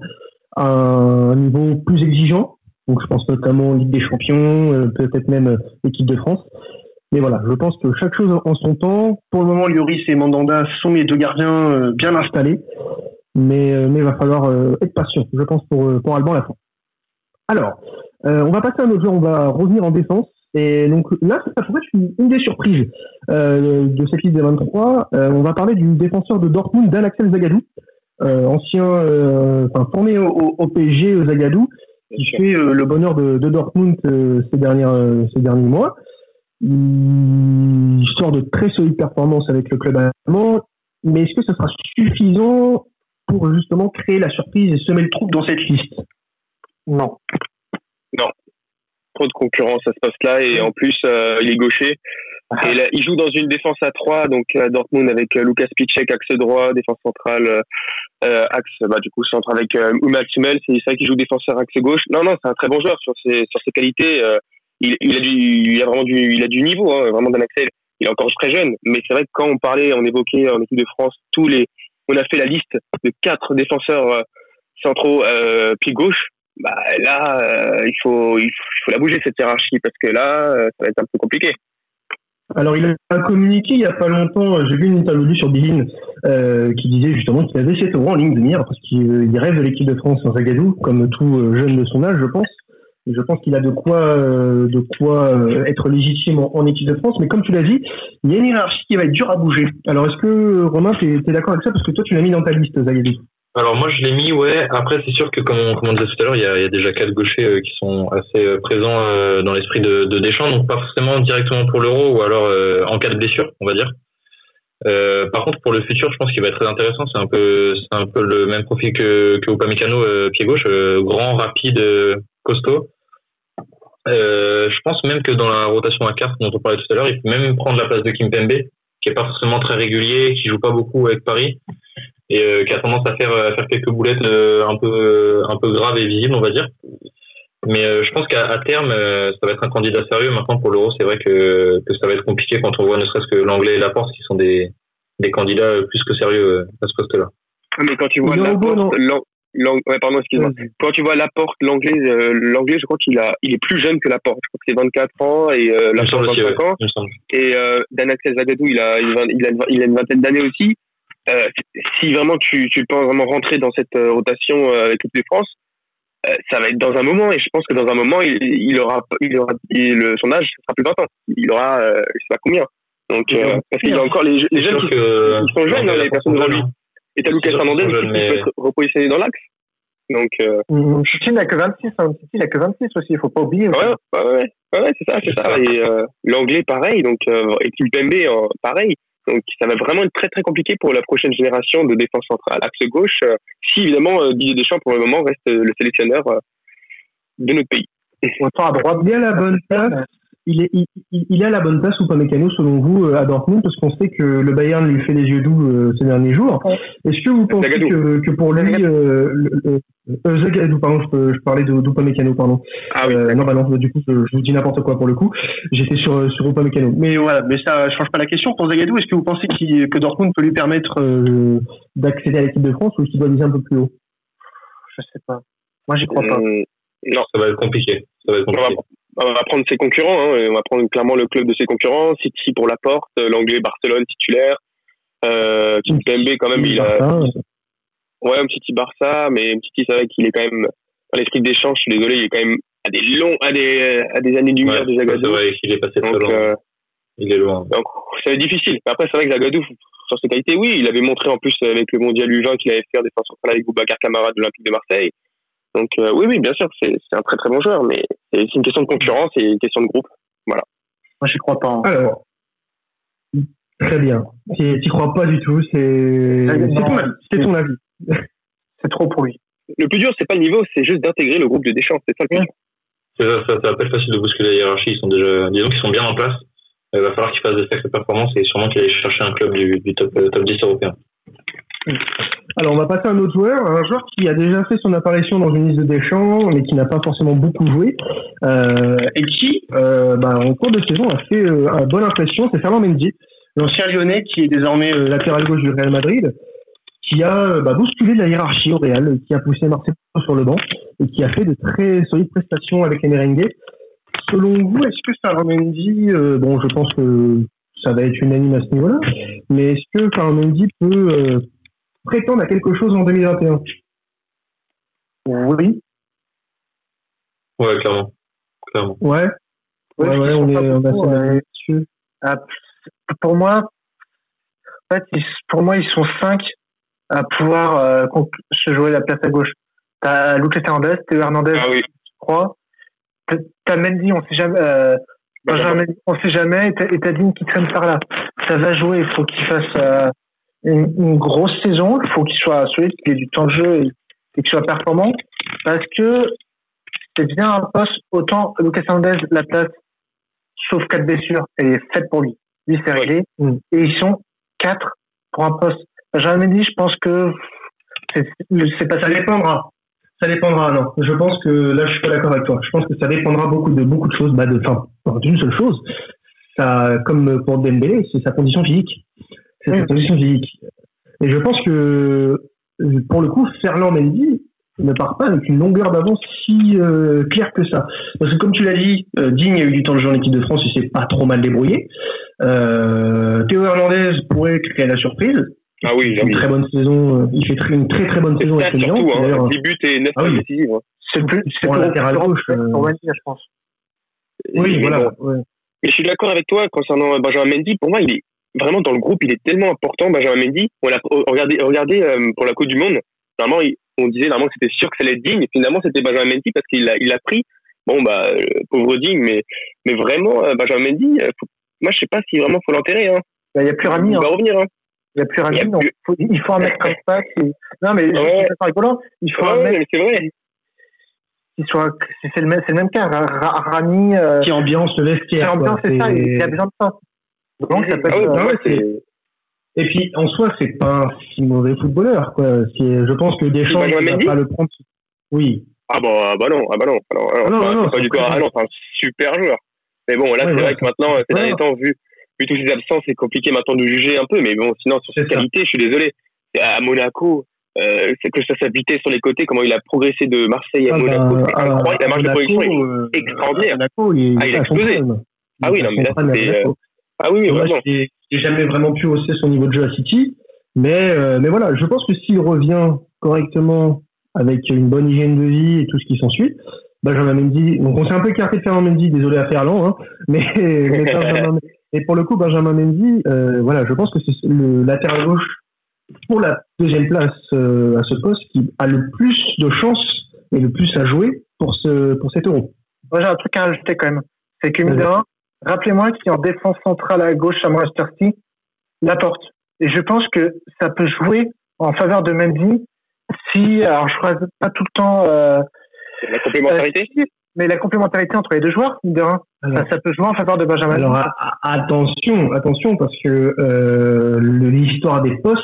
à un niveau plus exigeant. Donc, je pense notamment Ligue des Champions, euh, peut-être même l'équipe de France. Mais voilà, je pense que chaque chose en son temps. Pour le moment, Lloris et Mandanda sont les deux gardiens euh, bien installés. Mais, euh, il va falloir euh, être patient, je pense, pour, pour Alban la fin. Alors, on va passer à un autre jeu, on va revenir en défense. Et donc là, ça pourrait être une, des surprises de cette liste des 23. on va parler du défenseur de Dortmund, Dan Axel Zagadou, ancien, enfin formé au, au, Zagadou, qui fait le bonheur de, de Dortmund ces, dernières, ces derniers mois. Il sort de très solides performances avec le club allemand, mais est-ce que ce sera suffisant pour justement créer la surprise et semer le trouble dans cette liste?
Non.
Non. Trop de concurrence à ce poste-là et en plus, euh, il est gaucher. Il joue dans une défense à 3, donc à Dortmund avec euh, Lucas Piszczek, axe droit, défense centrale, euh, axe, bah, du coup, centre avec euh, Max c'est ça qui joue défenseur axe gauche. Non, non, c'est un très bon joueur sur ses, sur ses qualités. il, a du, vraiment du, il a du niveau, hein, vraiment d'un accès. Il est encore très jeune, mais c'est vrai que quand on parlait, on évoquait en équipe de France tous les, on a fait la liste de quatre défenseurs centraux euh, gauche. Bah là, il faut, il faut la bouger cette hiérarchie parce que là, ça va être un peu compliqué.
Alors, il a communiqué il n'y a pas longtemps, j'ai vu une interview sur Billin euh, qui disait justement qu'il avait 7 euros en ligne de mire parce qu'il rêve de l'équipe de France en Zagadou, comme tout euh, jeune de son âge, je pense. Je pense qu'il a de quoi, euh, de quoi être légitime en, équipe de France. Mais comme tu l'as dit, il y a une hiérarchie qui va être dure à bouger. Alors, est-ce que, Romain, tu es, d'accord avec ça? Parce que toi, tu l'as mis dans ta liste, Zagadou.
Alors moi je l'ai mis, ouais. Après c'est sûr que comme on, comme disait tout à l'heure, il y a, déjà quatre gauchers euh, qui sont assez euh, présents euh, dans l'esprit de, de, Deschamps, donc pas forcément directement pour l'Euro ou alors en cas de blessure, on va dire. par contre pour le futur, je pense qu'il va être très intéressant. C'est un peu le même profil que que Upamecano pied gauche, grand, rapide, costaud. je pense même que dans la rotation à carte dont on parlait tout à l'heure, il peut même prendre la place de Kimpembe, qui est pas forcément très régulier, qui joue pas beaucoup avec Paris et euh, qui a tendance à faire, à faire quelques boulettes euh, un peu un peu graves et visibles, on va dire. Mais euh, je pense qu'à terme, ça va être un candidat sérieux. Maintenant, pour l'euro, c'est vrai que, que ça va être compliqué quand on voit ne serait-ce que l'anglais et la Porte qui sont des, des candidats plus que sérieux à ce poste-là.
Mais quand tu vois la ouais, pardon, excuse-moi. Quand tu vois Laporte, l'anglais, l'anglais, je crois qu'il a, il est plus jeune que Laporte. Je crois que c'est 24 ans et euh, Laporte 25 ans. Et euh, Zagadou, il a, il a, il a une vingtaine d'années aussi. Euh, si vraiment tu, tu penses vraiment rentrer dans cette euh, rotation euh, avec l'équipe de France, ça va être dans un moment. Et je pense que dans un moment il, il aura il aura le, son âge sera plus 20 ans il aura je sais pas combien. Donc parce qu'il y a encore les, les jeunes qui, sont jeunes hein, les personnes devant lui et t'as Lucas Hernandez qui, peut être repositionné dans l'axe. Donc euh...
Chutine n'a que 26 hein. il a que 26 aussi il faut pas oublier
ouais ouais ouais, ouais, c'est ça c'est ça. et l'anglais pareil. Donc et Kimpembe pareil donc ça va vraiment être très très compliqué pour la prochaine génération de défense centrale. Axe gauche, euh, si évidemment euh, Didier Deschamps pour le moment reste euh, le sélectionneur de notre pays.
à droite. bien la bonne place il est, il, il est à la bonne place ou pas mécano selon vous euh, à Dortmund parce qu'on sait que le Bayern lui fait les yeux doux euh, ces derniers jours. Est-ce que vous pensez que, que, pour lui, euh, euh, Zagadou, pardon, je, je parlais d'Upamecano, pardon.
Ah oui.
Euh, non, bah non, du coup, je, vous dis n'importe quoi pour le coup. J'étais sur sur Upamecano. Mais voilà, mais ça change pas la question. Pour Zagadou, est-ce que vous pensez qu que Dortmund peut lui permettre d'accéder à l'équipe de France ou qu'il doit viser un peu plus haut?
Je sais pas. Moi, j'y crois pas.
non, ça va être compliqué. Ça va être compliqué
on va prendre ses concurrents, hein, on va prendre clairement le club de ses concurrents, City pour la porte, euh, l'anglais Barcelone titulaire, euh, Kimpembe quand même il a, ouais un petit Barça, mais un petit c'est vrai qu'il est quand même dans l'esprit des champs, je suis désolé, il est quand même à des longs, à des, à des années lumière de Zagadou.
C'est vrai qu'il est passé donc, loin. Euh, il est loin.
Donc ça va être difficile. Après c'est vrai que Zagadou sur ses qualités, oui, il avait montré en plus avec le mondial U20 qu'il avait fait des défense centrale avec Boubacar Camara de l'Olympique de Marseille. Donc euh, oui, oui, bien sûr, c'est un très très bon joueur, mais c'est une question de concurrence et une question de groupe. Voilà.
Moi, je crois pas. Hein.
Alors, très bien. Tu crois pas du tout, c'est ton, ton avis. [laughs]
c'est trop pour lui.
Le plus dur, c'est pas le niveau, c'est juste d'intégrer le groupe de Deschamps. C'est ça le plus
Ça, ça, ça va pas être facile de bousculer la hiérarchie. Ils sont déjà, disons qu'ils sont bien en place. Il va falloir qu'ils fassent des sacrées performances et sûrement qu'ils aillent chercher un club du, du top, euh, top 10 européen.
Alors, on va passer à un autre joueur, un joueur qui a déjà fait son apparition dans une liste de Deschamps, mais qui n'a pas forcément beaucoup joué, euh, et qui, euh, bah, en cours de saison, a fait euh, une bonne impression. C'est Fernand Mendy, l'ancien lyonnais qui est désormais latéral gauche du Real Madrid, qui a bah, bousculé la hiérarchie au Real, qui a poussé Marseille sur le banc, et qui a fait de très solides prestations avec les merengues. Selon vous, est-ce que Fernand Mendy, bon, je pense que ça va être unanime à ce niveau-là, mais est-ce que Fernand Mendy peut prétendre à quelque chose en 2021
Oui.
Ouais, clairement. clairement.
Ouais. Ouais, ouais, on est, on
dessus. Ah, pour moi, en fait, pour moi, ils sont cinq à pouvoir euh, se jouer la place à gauche. T'as Lucas Hernandez, Théo Hernandez,
ah, oui.
je crois. T'as Mendy, on sait jamais. Euh, on ne sait jamais, Etadine qui traîne par là. Ça va jouer, il faut qu'il fasse euh, une, grosse saison, il faut qu'il soit solide, qu'il ait du temps de jeu et, qu'il soit performant. Parce que c'est bien un poste, autant Lucas Hernandez, la place, sauf quatre blessures, elle est faite pour lui. Lui, c'est réglé. Et ils sont quatre pour un poste. Benjamin Mendy, je pense que c'est pas
ça dépendra. Ça dépendra, non. Je pense que là, je suis pas d'accord avec toi. Je pense que ça dépendra beaucoup de beaucoup de choses, bah de, enfin, d'une seule chose. Ça, comme pour Dembélé, c'est sa condition physique. C'est sa condition physique. Et je pense que pour le coup, Ferland Mendy ne part pas avec une longueur d'avance si euh, claire que ça. Parce que comme tu l'as dit, euh, Digne a eu du temps de jouer en équipe de France, il s'est pas trop mal débrouillé. Euh, Théo Hernandez pourrait créer la surprise.
Ah oui,
il fait une très bonne saison. Euh, il fait une très très bonne saison avec
Surtout, hein, 10 buts et 9 ah, oui. Hein.
C'est plus c'est pour latéral gauche. Euh...
je pense.
Oui, voilà. Ouais.
Mais je suis d'accord avec toi concernant Benjamin Mendy. Pour moi, il est vraiment dans le groupe, il est tellement important, Benjamin Mendy. On l'a regardez, regardez euh, pour la Coupe du Monde. Normalement, on disait normalement que c'était sûr que ça allait être digne. Finalement, c'était Benjamin Mendy parce qu'il a, il a pris. Bon, bah, euh, pauvre digne, mais, mais vraiment, euh, Benjamin Mendy, moi, je sais pas si vraiment faut l'enterrer. Hein.
Bah, il n'y a plus Rami.
Il va hein. revenir. Hein.
Il n'y a plus Rami. Il, plus... Faut, il faut un mec comme ça. Qui... Non, mais ouais. c'est rigolant. Il faut un mec.
C'est vrai.
soit, c'est le même, c'est le même cas. Rami. Euh...
Qui ambiance le vestiaire.
Qui ambiance, c'est ça. Il y a besoin de ça.
Donc, ça peut ah être. Ouais, c'est. Et puis en soi, c'est pas un si mauvais footballeur. Quoi. Je pense que Deschamps ne va pas le prendre. Oui.
Ah bah, bah non, ah bah non, ah non, ah non, non, non pas du tout. Ah non, c'est un super joueur. Mais bon, là, c'est vrai que maintenant, ces derniers temps, vu, vu toutes ses absences, c'est compliqué maintenant de juger un peu. Mais bon, sinon, sur ses qualités, je suis désolé. À Monaco, euh, c'est que ça s'habitait sur les côtés, comment il a progressé de Marseille à ah Monaco. Bah, c'est incroyable. La marge de progression est euh, extraordinaire.
Monaco, il,
ah, il a explosé. Ah oui, non, mais là, c'est. Ah oui, vraiment.
J'ai jamais vraiment pu hausser son niveau de jeu à City. Mais, euh, mais voilà, je pense que s'il revient correctement avec une bonne hygiène de vie et tout ce qui s'ensuit, Benjamin Mendy, donc on s'est un peu écarté de Fernand Mendy, désolé à Ferland, hein, mais, [laughs] mais et pour le coup, Benjamin Mendy, euh, voilà, je pense que c'est le latéral gauche pour la deuxième place euh, à ce poste qui a le plus de chances et le plus à jouer pour, ce, pour cet euro.
Moi, j'ai un truc à ajouter quand même. C'est que, rappelez-moi qui en défense centrale à gauche à Manchester City, porte. Et je pense que ça peut jouer en faveur de Mendy si, alors je crois pas tout le temps. Euh,
la complémentarité
euh, Mais la complémentarité entre les deux joueurs, de ça, peut jouer en faveur de Benjamin.
Alors attention, attention, parce que euh, l'histoire des postes,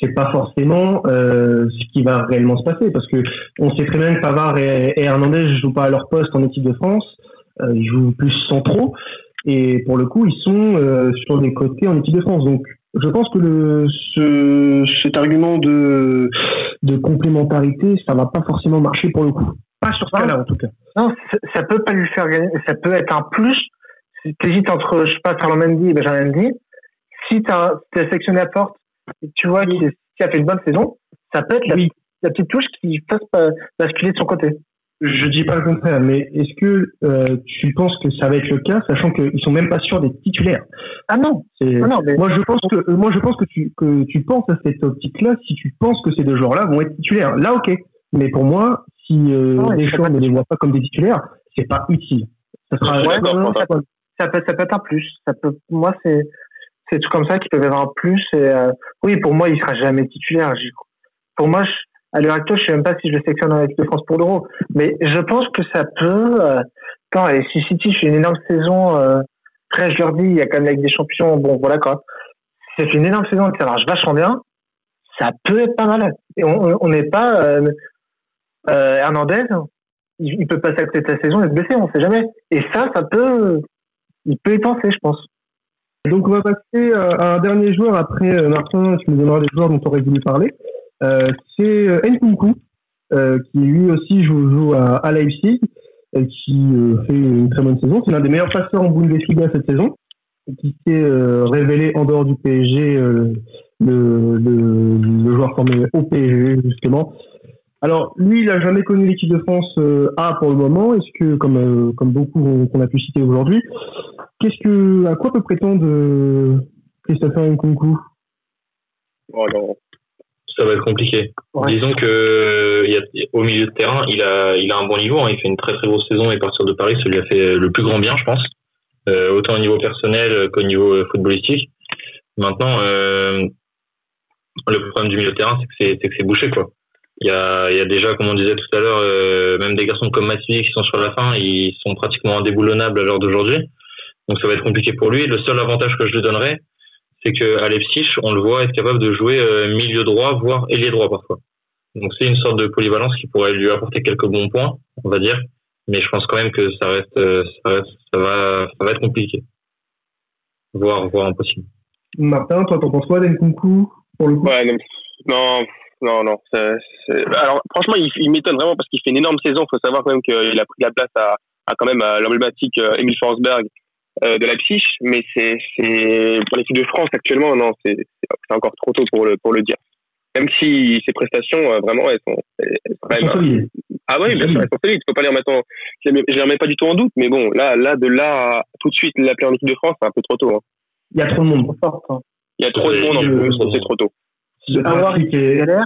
c'est pas forcément euh, ce qui va réellement se passer, parce que on sait très bien que Pavard et, et Hernandez ne jouent pas à leur poste en équipe de France, ils jouent plus centraux. Et pour le coup, ils sont euh, sur des côtés en équipe de France. Donc, je pense que le, ce, cet argument de, de complémentarité, ça va pas forcément marcher pour le coup. Pas sur ce cas-là, en tout cas.
Non, ça peut pas lui faire gagner. Ça peut être un plus. Si tu hésites entre, je sais pas, Ferland Mendy et Benjamin Mendy, si tu as, sélectionné la porte et tu vois qu'il a fait une bonne saison, ça peut être la, la petite touche qui fasse basculer de son côté.
Je dis pas le contraire, mais est-ce que euh, tu penses que ça va être le cas, sachant qu'ils sont même pas sûrs des titulaires?
Ah non.
Ah non Moi je pense que moi je pense que tu que tu penses à cette optique-là si tu penses que ces deux joueurs-là vont être titulaires. Là ok, mais pour moi, si euh, les joueurs ne les voient pas comme des titulaires, c'est pas utile.
Ça sera ça, peut, ça, peut, être un plus. Ça peut, moi c'est c'est tout comme ça qu'ils peuvent avoir un plus. Et, euh, oui, pour moi il sera jamais titulaire. Pour moi, je, à l'heure actuelle, je sais même pas si je le sélectionne en équipe de France pour l'Euro, mais je pense que ça peut. Euh, quand et si City fait une énorme saison, euh, après je leur dis, il y a quand même avec des champions, bon voilà quoi. C'est une énorme saison ça marche vachement bien, ça peut être pas mal. Et on n'est pas euh, euh, Hernandez, il, il, peut passer à côté de sa saison et se blesser, on sait jamais. Et ça, ça peut, il peut y penser, je pense.
Donc on va passer à un dernier joueur après Martin, tu me donneras les joueurs dont tu aurais voulu parler. Euh, c'est euh, Nkunku, euh, qui lui aussi joue, à, à Leipzig, qui fait une très bonne saison. C'est l'un des meilleurs passeurs en Bundesliga cette saison, qui s'est révélé en dehors du PSG le, joueur formé au PSG justement. Alors lui, il n'a jamais connu l'équipe de France A pour le moment. Est-ce que, comme comme beaucoup qu'on a pu citer aujourd'hui, qu'est-ce que à quoi peut prétendre Christopher Nkunku?
Oh
ça va être compliqué. Disons que il y a, au milieu de terrain, il a, il a un bon niveau. Hein. Il fait une très très grosse saison et partir de Paris, ça lui a fait le plus grand bien, je pense. autant au niveau personnel qu'au niveau footballistique. Maintenant, le problème du milieu de terrain, c'est que c'est bouché, quoi. Il y a, il y a déjà, comme on disait tout à l'heure, euh, même des garçons comme Mathieu qui sont sur la fin, ils sont pratiquement indéboulonnables à l'heure d'aujourd'hui. Donc ça va être compliqué pour lui. Le seul avantage que je lui donnerais, c'est qu'à Leipzig, on le voit être capable de jouer euh, milieu droit, voire ailier droit parfois. Donc c'est une sorte de polyvalence qui pourrait lui apporter quelques bons points, on va dire. Mais je pense quand même que ça reste, euh, ça, reste, ça va, ça va être compliqué, voire, voire impossible.
Martin, toi, t'en penses quoi d'Enkunku pour le coup?
Ouais, non, non, non. Alors, franchement, il, m'étonne vraiment parce qu'il fait une énorme saison. Il faut savoir quand même qu'il a pris la place à, à quand même l'emblématique Emile euh, Forsberg euh, de Leipzig. Mais c'est, c'est pour l'équipe de France actuellement, non, c'est, c'est encore trop tôt pour le, pour le dire. Même si ses prestations, euh, vraiment, elles sont, elles sont quand même. Ah oui, bien sûr, elles sont solides. Il faut pas les remettre en, je les remets pas du tout en doute. Mais bon, là, là, de là, tout de suite, l'appeler en équipe de France, c'est un peu trop tôt. Hein.
Il y a trop de monde.
Il y a trop de monde en plus, c'est trop tôt
de avoir galère.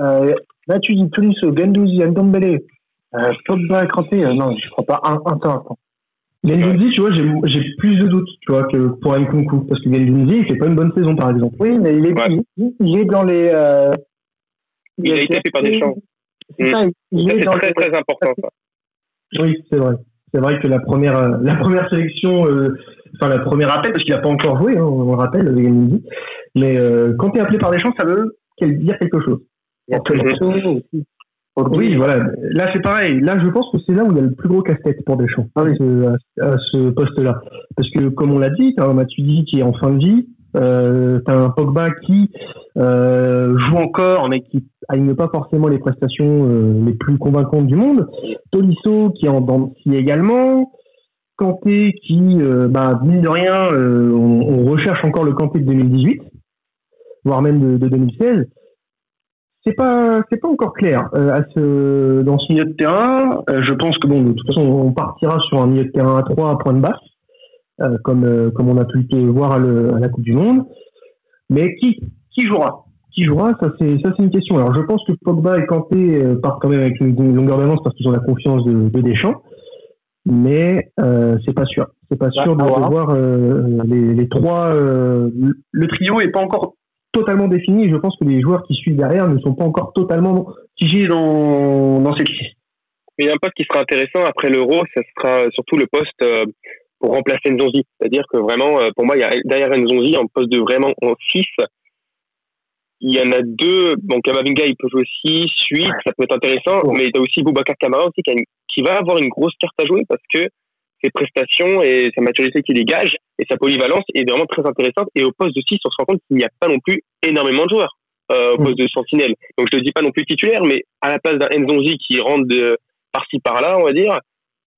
Euh, là, tu dis Tolisso, Gendouzi, Ndombele, euh, Pogba, Kanté, euh, non, je crois pas un, un temps.
Gendouzi, tu vois, j'ai plus de doutes, tu vois, que pour Nkunku, parce que Gendouzi, il fait pas une bonne saison, par exemple.
Oui, mais il est, il, est dans les. Euh,
il, a été fait par des champs. C'est mmh. très, très important, ça.
Oui, c'est vrai. C'est vrai que la première, euh, la première sélection, euh, enfin la première appel, parce qu'il n'a pas encore joué, hein, on le rappelle, Gendouzi, mais euh, quand tu es appelé par des champs, ça veut dire quelque chose. Oui, voilà. Là, c'est pareil. Là, je pense que c'est là où il y a le plus gros casse-tête pour Deschamps, ah à, ce poste-là. Parce que, comme on l'a dit, tu as un Matuidi qui est en fin de vie, euh, tu as un Pogba qui euh, joue encore, mais qui n'a pas forcément les prestations euh, les plus convaincantes du monde. Tolisso qui est en dents également. Kanté qui, euh, bah, mine de rien, on, on, recherche encore le Kanté de 2018 voire même de, de 2016. C'est pas, c'est pas encore clair euh, à ce, dans ce milieu de terrain. Euh, je pense que bon, de toute façon, on partira sur un milieu de terrain à 3 à point de basse, euh, comme, comme on a pu le voir à, le, à, la Coupe du Monde. Mais qui, qui jouera? Qui jouera? Ça, c'est, ça, c'est une question. Alors, je pense que Pogba et Kanté partent quand même avec une, longueur d'avance parce qu'ils ont la confiance de, de Deschamps. Mais c'est pas sûr. C'est pas sûr de, de voir les, les, trois. le trio est pas encore totalement défini. je pense que les joueurs qui suivent derrière ne sont pas encore totalement figés dans, dans cette liste.
Il y a un poste qui sera intéressant après l'Euro, ce sera surtout le poste euh, pour remplacer Nzonzi. C'est-à-dire que vraiment, euh, pour moi, il y a derrière Nzonzi, en poste de vraiment en 6, il y en a deux. Bon, Kamavinga, il peut jouer 6, 8, ça peut être intéressant. Mais il y a aussi Boubacar Kamara aussi qui, qui, va avoir une grosse carte à jouer parce que ses prestations et sa maturité qu'il dégage et sa polyvalence est vraiment très intéressante. Et au poste de 6, on se rend compte qu'il n'y a pas non plus énormément de joueurs euh, au poste de sentinelle. Donc je ne dis pas non plus titulaire, mais à la place d'un Nzonzi qui rentre de par-ci par-là, on va dire,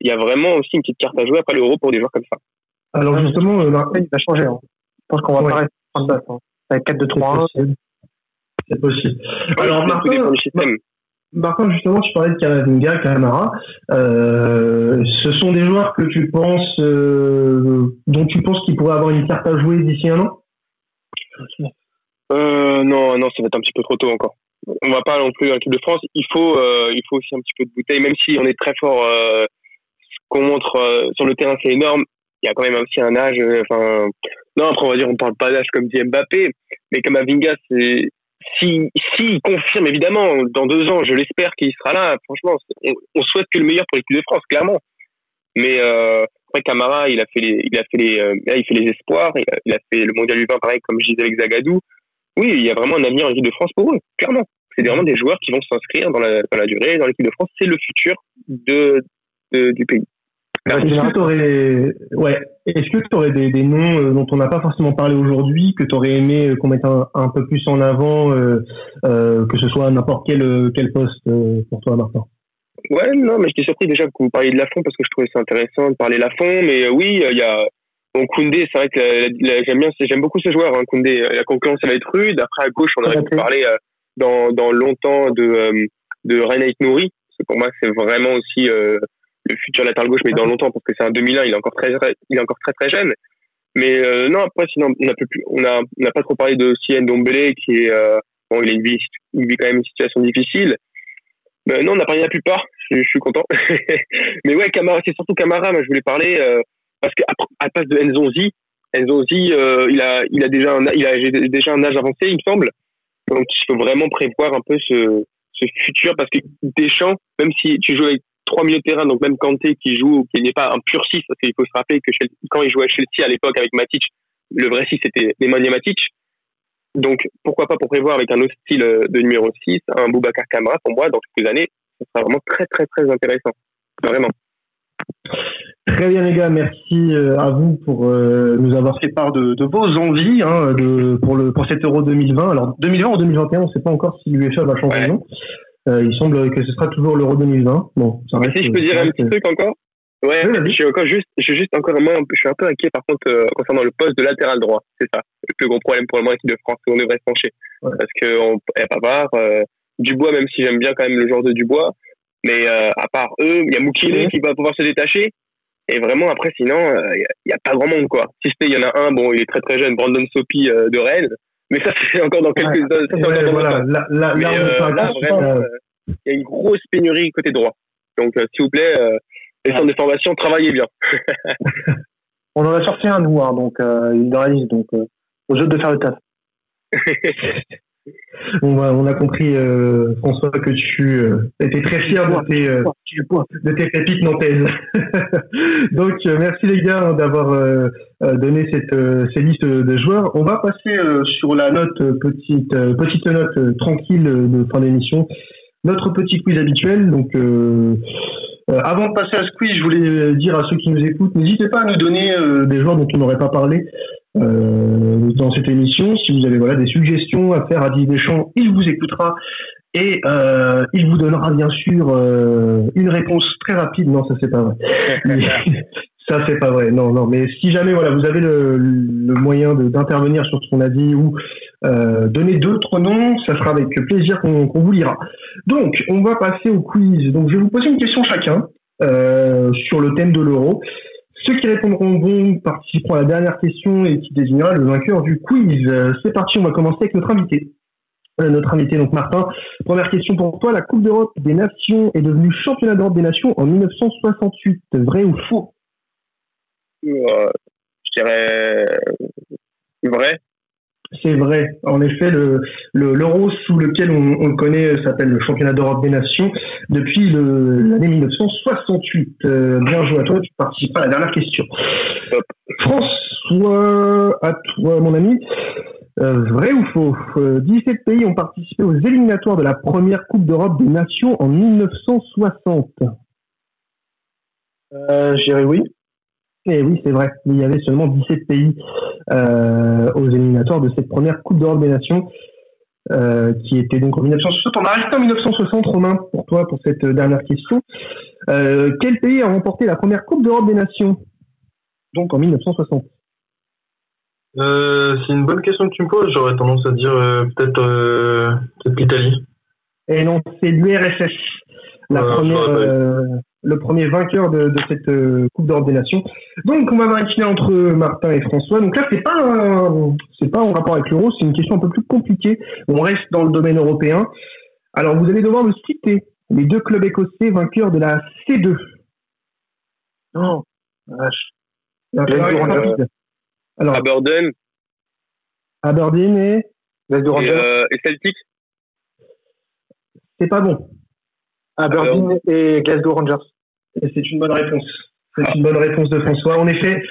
il y a vraiment aussi une petite carte à jouer après l'euro pour des joueurs comme ça.
Alors justement, euh, Marseille il va changer. Hein. Je pense qu'on va pas rester en base. Hein. Avec 4-2-3-1.
C'est possible. Alors, Martin, Martin, justement, tu parlais de Kamavinga, Kamara. Euh, ce sont des joueurs que tu penses, euh, dont tu penses qu'ils pourraient avoir une carte à jouer d'ici un an?
Euh, Non, non, ça va être un petit peu trop tôt encore. On va pas non plus dans l'équipe de France. Il faut, il faut aussi un petit peu de bouteille, même si on est très fort. Ce qu'on montre sur le terrain, c'est énorme. Il y a quand même aussi un âge. Enfin, non, après on va dire, on parle pas d'âge comme dit Mbappé, mais Kamavinga, c'est si, si confirme évidemment dans deux ans, je l'espère qu'il sera là. Franchement, on, souhaite que le meilleur pour l'équipe de France, clairement. Mais euh, après Camara, il a fait les, il a fait les, euh, il fait les espoirs. Il a, fait le mondial du 20 pareil, comme je disais avec Zagadou. Oui, il y a vraiment un avenir en équipe de France pour eux, clairement. C'est vraiment des joueurs qui vont s'inscrire dans la, dans la durée dans l'équipe de France. C'est le futur de, de, du pays.
Est-ce que tu aurais, ouais, est-ce que tu aurais des, des, noms euh, dont on n'a pas forcément parlé aujourd'hui, que tu aurais aimé euh, qu'on mette un, un, peu plus en avant, euh, euh que ce soit n'importe quel, quel poste pour toi, Martin?
Ouais, non, mais j'étais surpris déjà que vous parliez de Lafont parce que je trouvais ça intéressant de parler de Lafont. Mais oui, il y a bon, Koundé, c'est vrai que j'aime bien, j'aime beaucoup ces joueurs. Hein, Koundé, la concurrence elle va être rude. Après à gauche, on aurait pu parler dans, dans longtemps de de René Nouri. Pour moi, c'est vraiment aussi le futur latéral gauche, mais dans longtemps, parce que c'est un 2001, il est encore très, il est encore très très jeune. Mais euh, non, après, sinon, on n'a on a, on a pas trop parlé de Sien Dombele, qui est, euh, bon, il a une vie, il vit quand même une situation difficile. Mais non, on a parlé de la plupart. Je, je suis content. [laughs] mais ouais, Camara, c'est surtout Camara. Moi, je voulais parler euh, parce qu'à à place de Enzonzi, Enzonzi, il a, il a déjà un, il a déjà un âge avancé, il me semble. Donc, il faut vraiment prévoir un peu ce, ce futur parce que Deschamps, même si tu joues avec trois milieux de terrain, donc même Kanté qui joue, qui n'est pas un pur 6, parce qu'il faut se rappeler que quand il jouait à Chelsea à l'époque avec Matic, le vrai 6 c'était Nemanja Matic. Donc pourquoi pas pour prévoir avec un autre style de numéro 6, un Boubacar Camara pour moi dans quelques années, ce sera vraiment très très très intéressant. Vraiment.
Très bien les gars, merci euh, à vous pour euh, nous avoir fait part de, vos envies hein, de, pour, le, pour cet Euro 2020. Alors 2020 ou 2021, on ne sait pas encore si l'UEFA va changer ouais. Euh, il semble que ce sera toujours l'Euro 2020. Bon,
ça reste, si je peux dire un petit truc encore? Ouais, je suis encore juste, je suis juste encore un peu, je suis un peu inquiet par contre euh, concernant le poste de latéral droit. C'est ça, le plus gros problème pour le moment équipe de France où on devrait se pencher. Parce que on est pas voir euh, Dubois, même si j'aime bien quand même le genre de Dubois, mais euh, à part eux, il y a Moukile qui va pouvoir se détacher. Et vraiment après, sinon, il n'y a, a, pas grand monde quoi. Si c'était, il y en a un, bon, il est très très jeune, Brandon Sopi de Rennes. Mais ça, c'est encore dans quelques
ouais, ça, ouais, voilà. Là,
mais, là, là vraiment, il y a une grosse pénurie côté droit. Donc, s'il vous plaît, les centres de formation, travaillez bien. [laughs]
on en a sorti un, nous, hein, donc euh, il dans la liste, donc euh, aux autres de faire le taf. [laughs]
on, a, compris, euh, François, que tu euh, étais très fier de tes, euh, de nantaises. [laughs] Donc, merci les gars hein, d'avoir donné ces listes de joueurs. On va passer sur la note petite, note tranquille de fin d'émission. Notre petit quiz habituel. Donc, euh, avant de passer à ce quiz, je voulais dire à ceux qui nous écoutent, n'hésitez pas à nous donner euh, des joueurs dont on n'aurait pas parlé euh, dans cette émission. Si vous avez voilà des suggestions à faire à Didier Deschamps, il vous écoutera et il vous donnera bien sûr une réponse très rapide. Non, ça c'est pas vrai. [laughs] [laughs] ça c'est pas vrai. Non, non. Mais si jamais voilà vous avez le, le moyen d'intervenir sur ce qu'on a dit ou euh, donner d'autres noms, ça sera avec plaisir qu'on vous lira. Donc, on va passer au quiz. Donc, je vais vous poser une question chacun euh, sur le thème de l'euro. Ceux qui répondront bon participeront à la dernière question et qui désignera le vainqueur du quiz. C'est parti, on va commencer avec notre invité. Euh, notre invité, donc Martin. Première question pour toi. La Coupe d'Europe des Nations est devenue championnat d'Europe des Nations en 1968. Vrai ou faux?
Je dirais vrai.
C'est vrai. En effet, le, l'euro sous lequel on, le connaît s'appelle le championnat d'Europe des Nations depuis l'année 1968. Euh, bien joué à toi, tu participes à la dernière question. François, à toi, mon ami. Euh, vrai ou faux? 17 euh, pays ont participé aux éliminatoires de la première Coupe d'Europe des Nations en 1960.
Euh, je dirais oui.
Et eh oui, c'est vrai. Il y avait seulement 17 pays euh, aux éliminatoires de cette première Coupe d'Europe des Nations, euh, qui était donc en 1960. On a resté en 1960, Romain, pour toi, pour cette dernière question. Euh, quel pays a remporté la première Coupe d'Europe des Nations? Donc en 1960.
c'est une bonne question que tu me poses. J'aurais tendance à dire peut-être peut l'Italie.
Et non, c'est l'URSS. La première, le premier vainqueur de, cette euh, Coupe Nations. Donc, on va vérifier entre Martin et François. Donc là, c'est pas c'est pas en rapport avec l'euro, c'est une question un peu plus compliquée. On reste dans le domaine européen. Alors, vous allez devoir me citer les deux clubs écossais vainqueurs de la C2.
Non, vache.
Alors, Aberdeen.
Aberdeen et.
Et, euh, et Celtic.
C'est pas bon.
Aberdeen et Glasgow Rangers
c'est une bonne réponse. C'est une bonne réponse de François. En effet,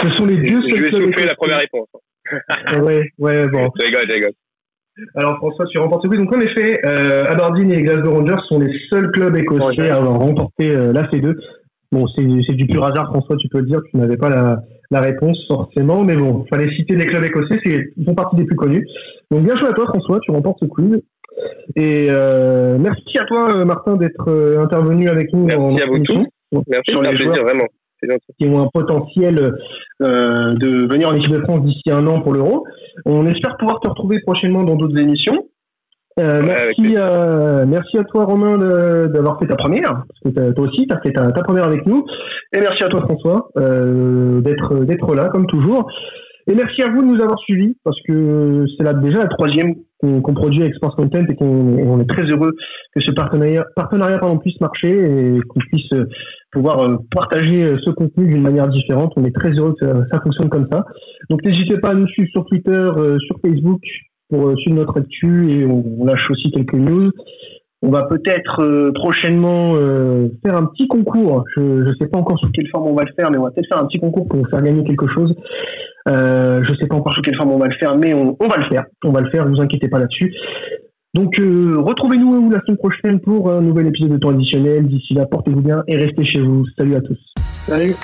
ce sont les deux
seuls Je vais souffler la première réponse. [laughs]
ouais, ouais, bon. Alors François, tu remportes oui. Donc en effet, euh, Aberdeen et Glasgow Rangers sont les seuls clubs écossais à avoir remporté euh, la C2. Bon, c'est du pur hasard, François, tu peux le dire, tu n'avais pas la, la, réponse forcément, mais bon, il fallait citer des clubs écossais, ils font partie des plus connus. Donc bien joué à toi, François, tu remportes ce quiz. Et euh, merci à toi, euh, Martin, d'être euh, intervenu avec nous.
Merci à vous tous. Merci, sur les plaisir, vraiment.
Qui ont un potentiel euh, de venir en équipe de France d'ici un an pour l'Euro. On espère pouvoir te retrouver prochainement dans d'autres émissions. Euh, merci, euh, merci à toi Romain d'avoir fait ta première, parce que toi aussi tu as fait ta, ta, première avec nous. Et merci à toi François d'être d'être là comme toujours. Et merci à vous de nous avoir suivis parce que c'est là déjà la troisième qu'on produit avec Sports Content et qu'on est très heureux que ce partenariat, puisse marcher et qu'on puisse euh, pouvoir euh, partager euh, ce contenu d'une manière différente. On est très heureux que ça, fonctionne comme ça. Donc n'hésitez pas à nous suivre sur Twitter, sur Facebook pour suivre notre actu et on, lâche aussi quelques news. On va peut-être prochainement faire un petit concours. Je ne sais pas encore sur quelle forme on va le faire, mais on va peut-être faire un petit concours pour faire gagner quelque chose. Euh, je sais pas encore sous quelle forme on va le faire, mais on, va le faire. On va le faire, vous inquiétez pas là-dessus. Donc euh, retrouvez-nous la semaine prochaine pour un nouvel épisode de temps additionnel. D'ici là, portez-vous bien et restez chez vous. Salut à tous.
Salut.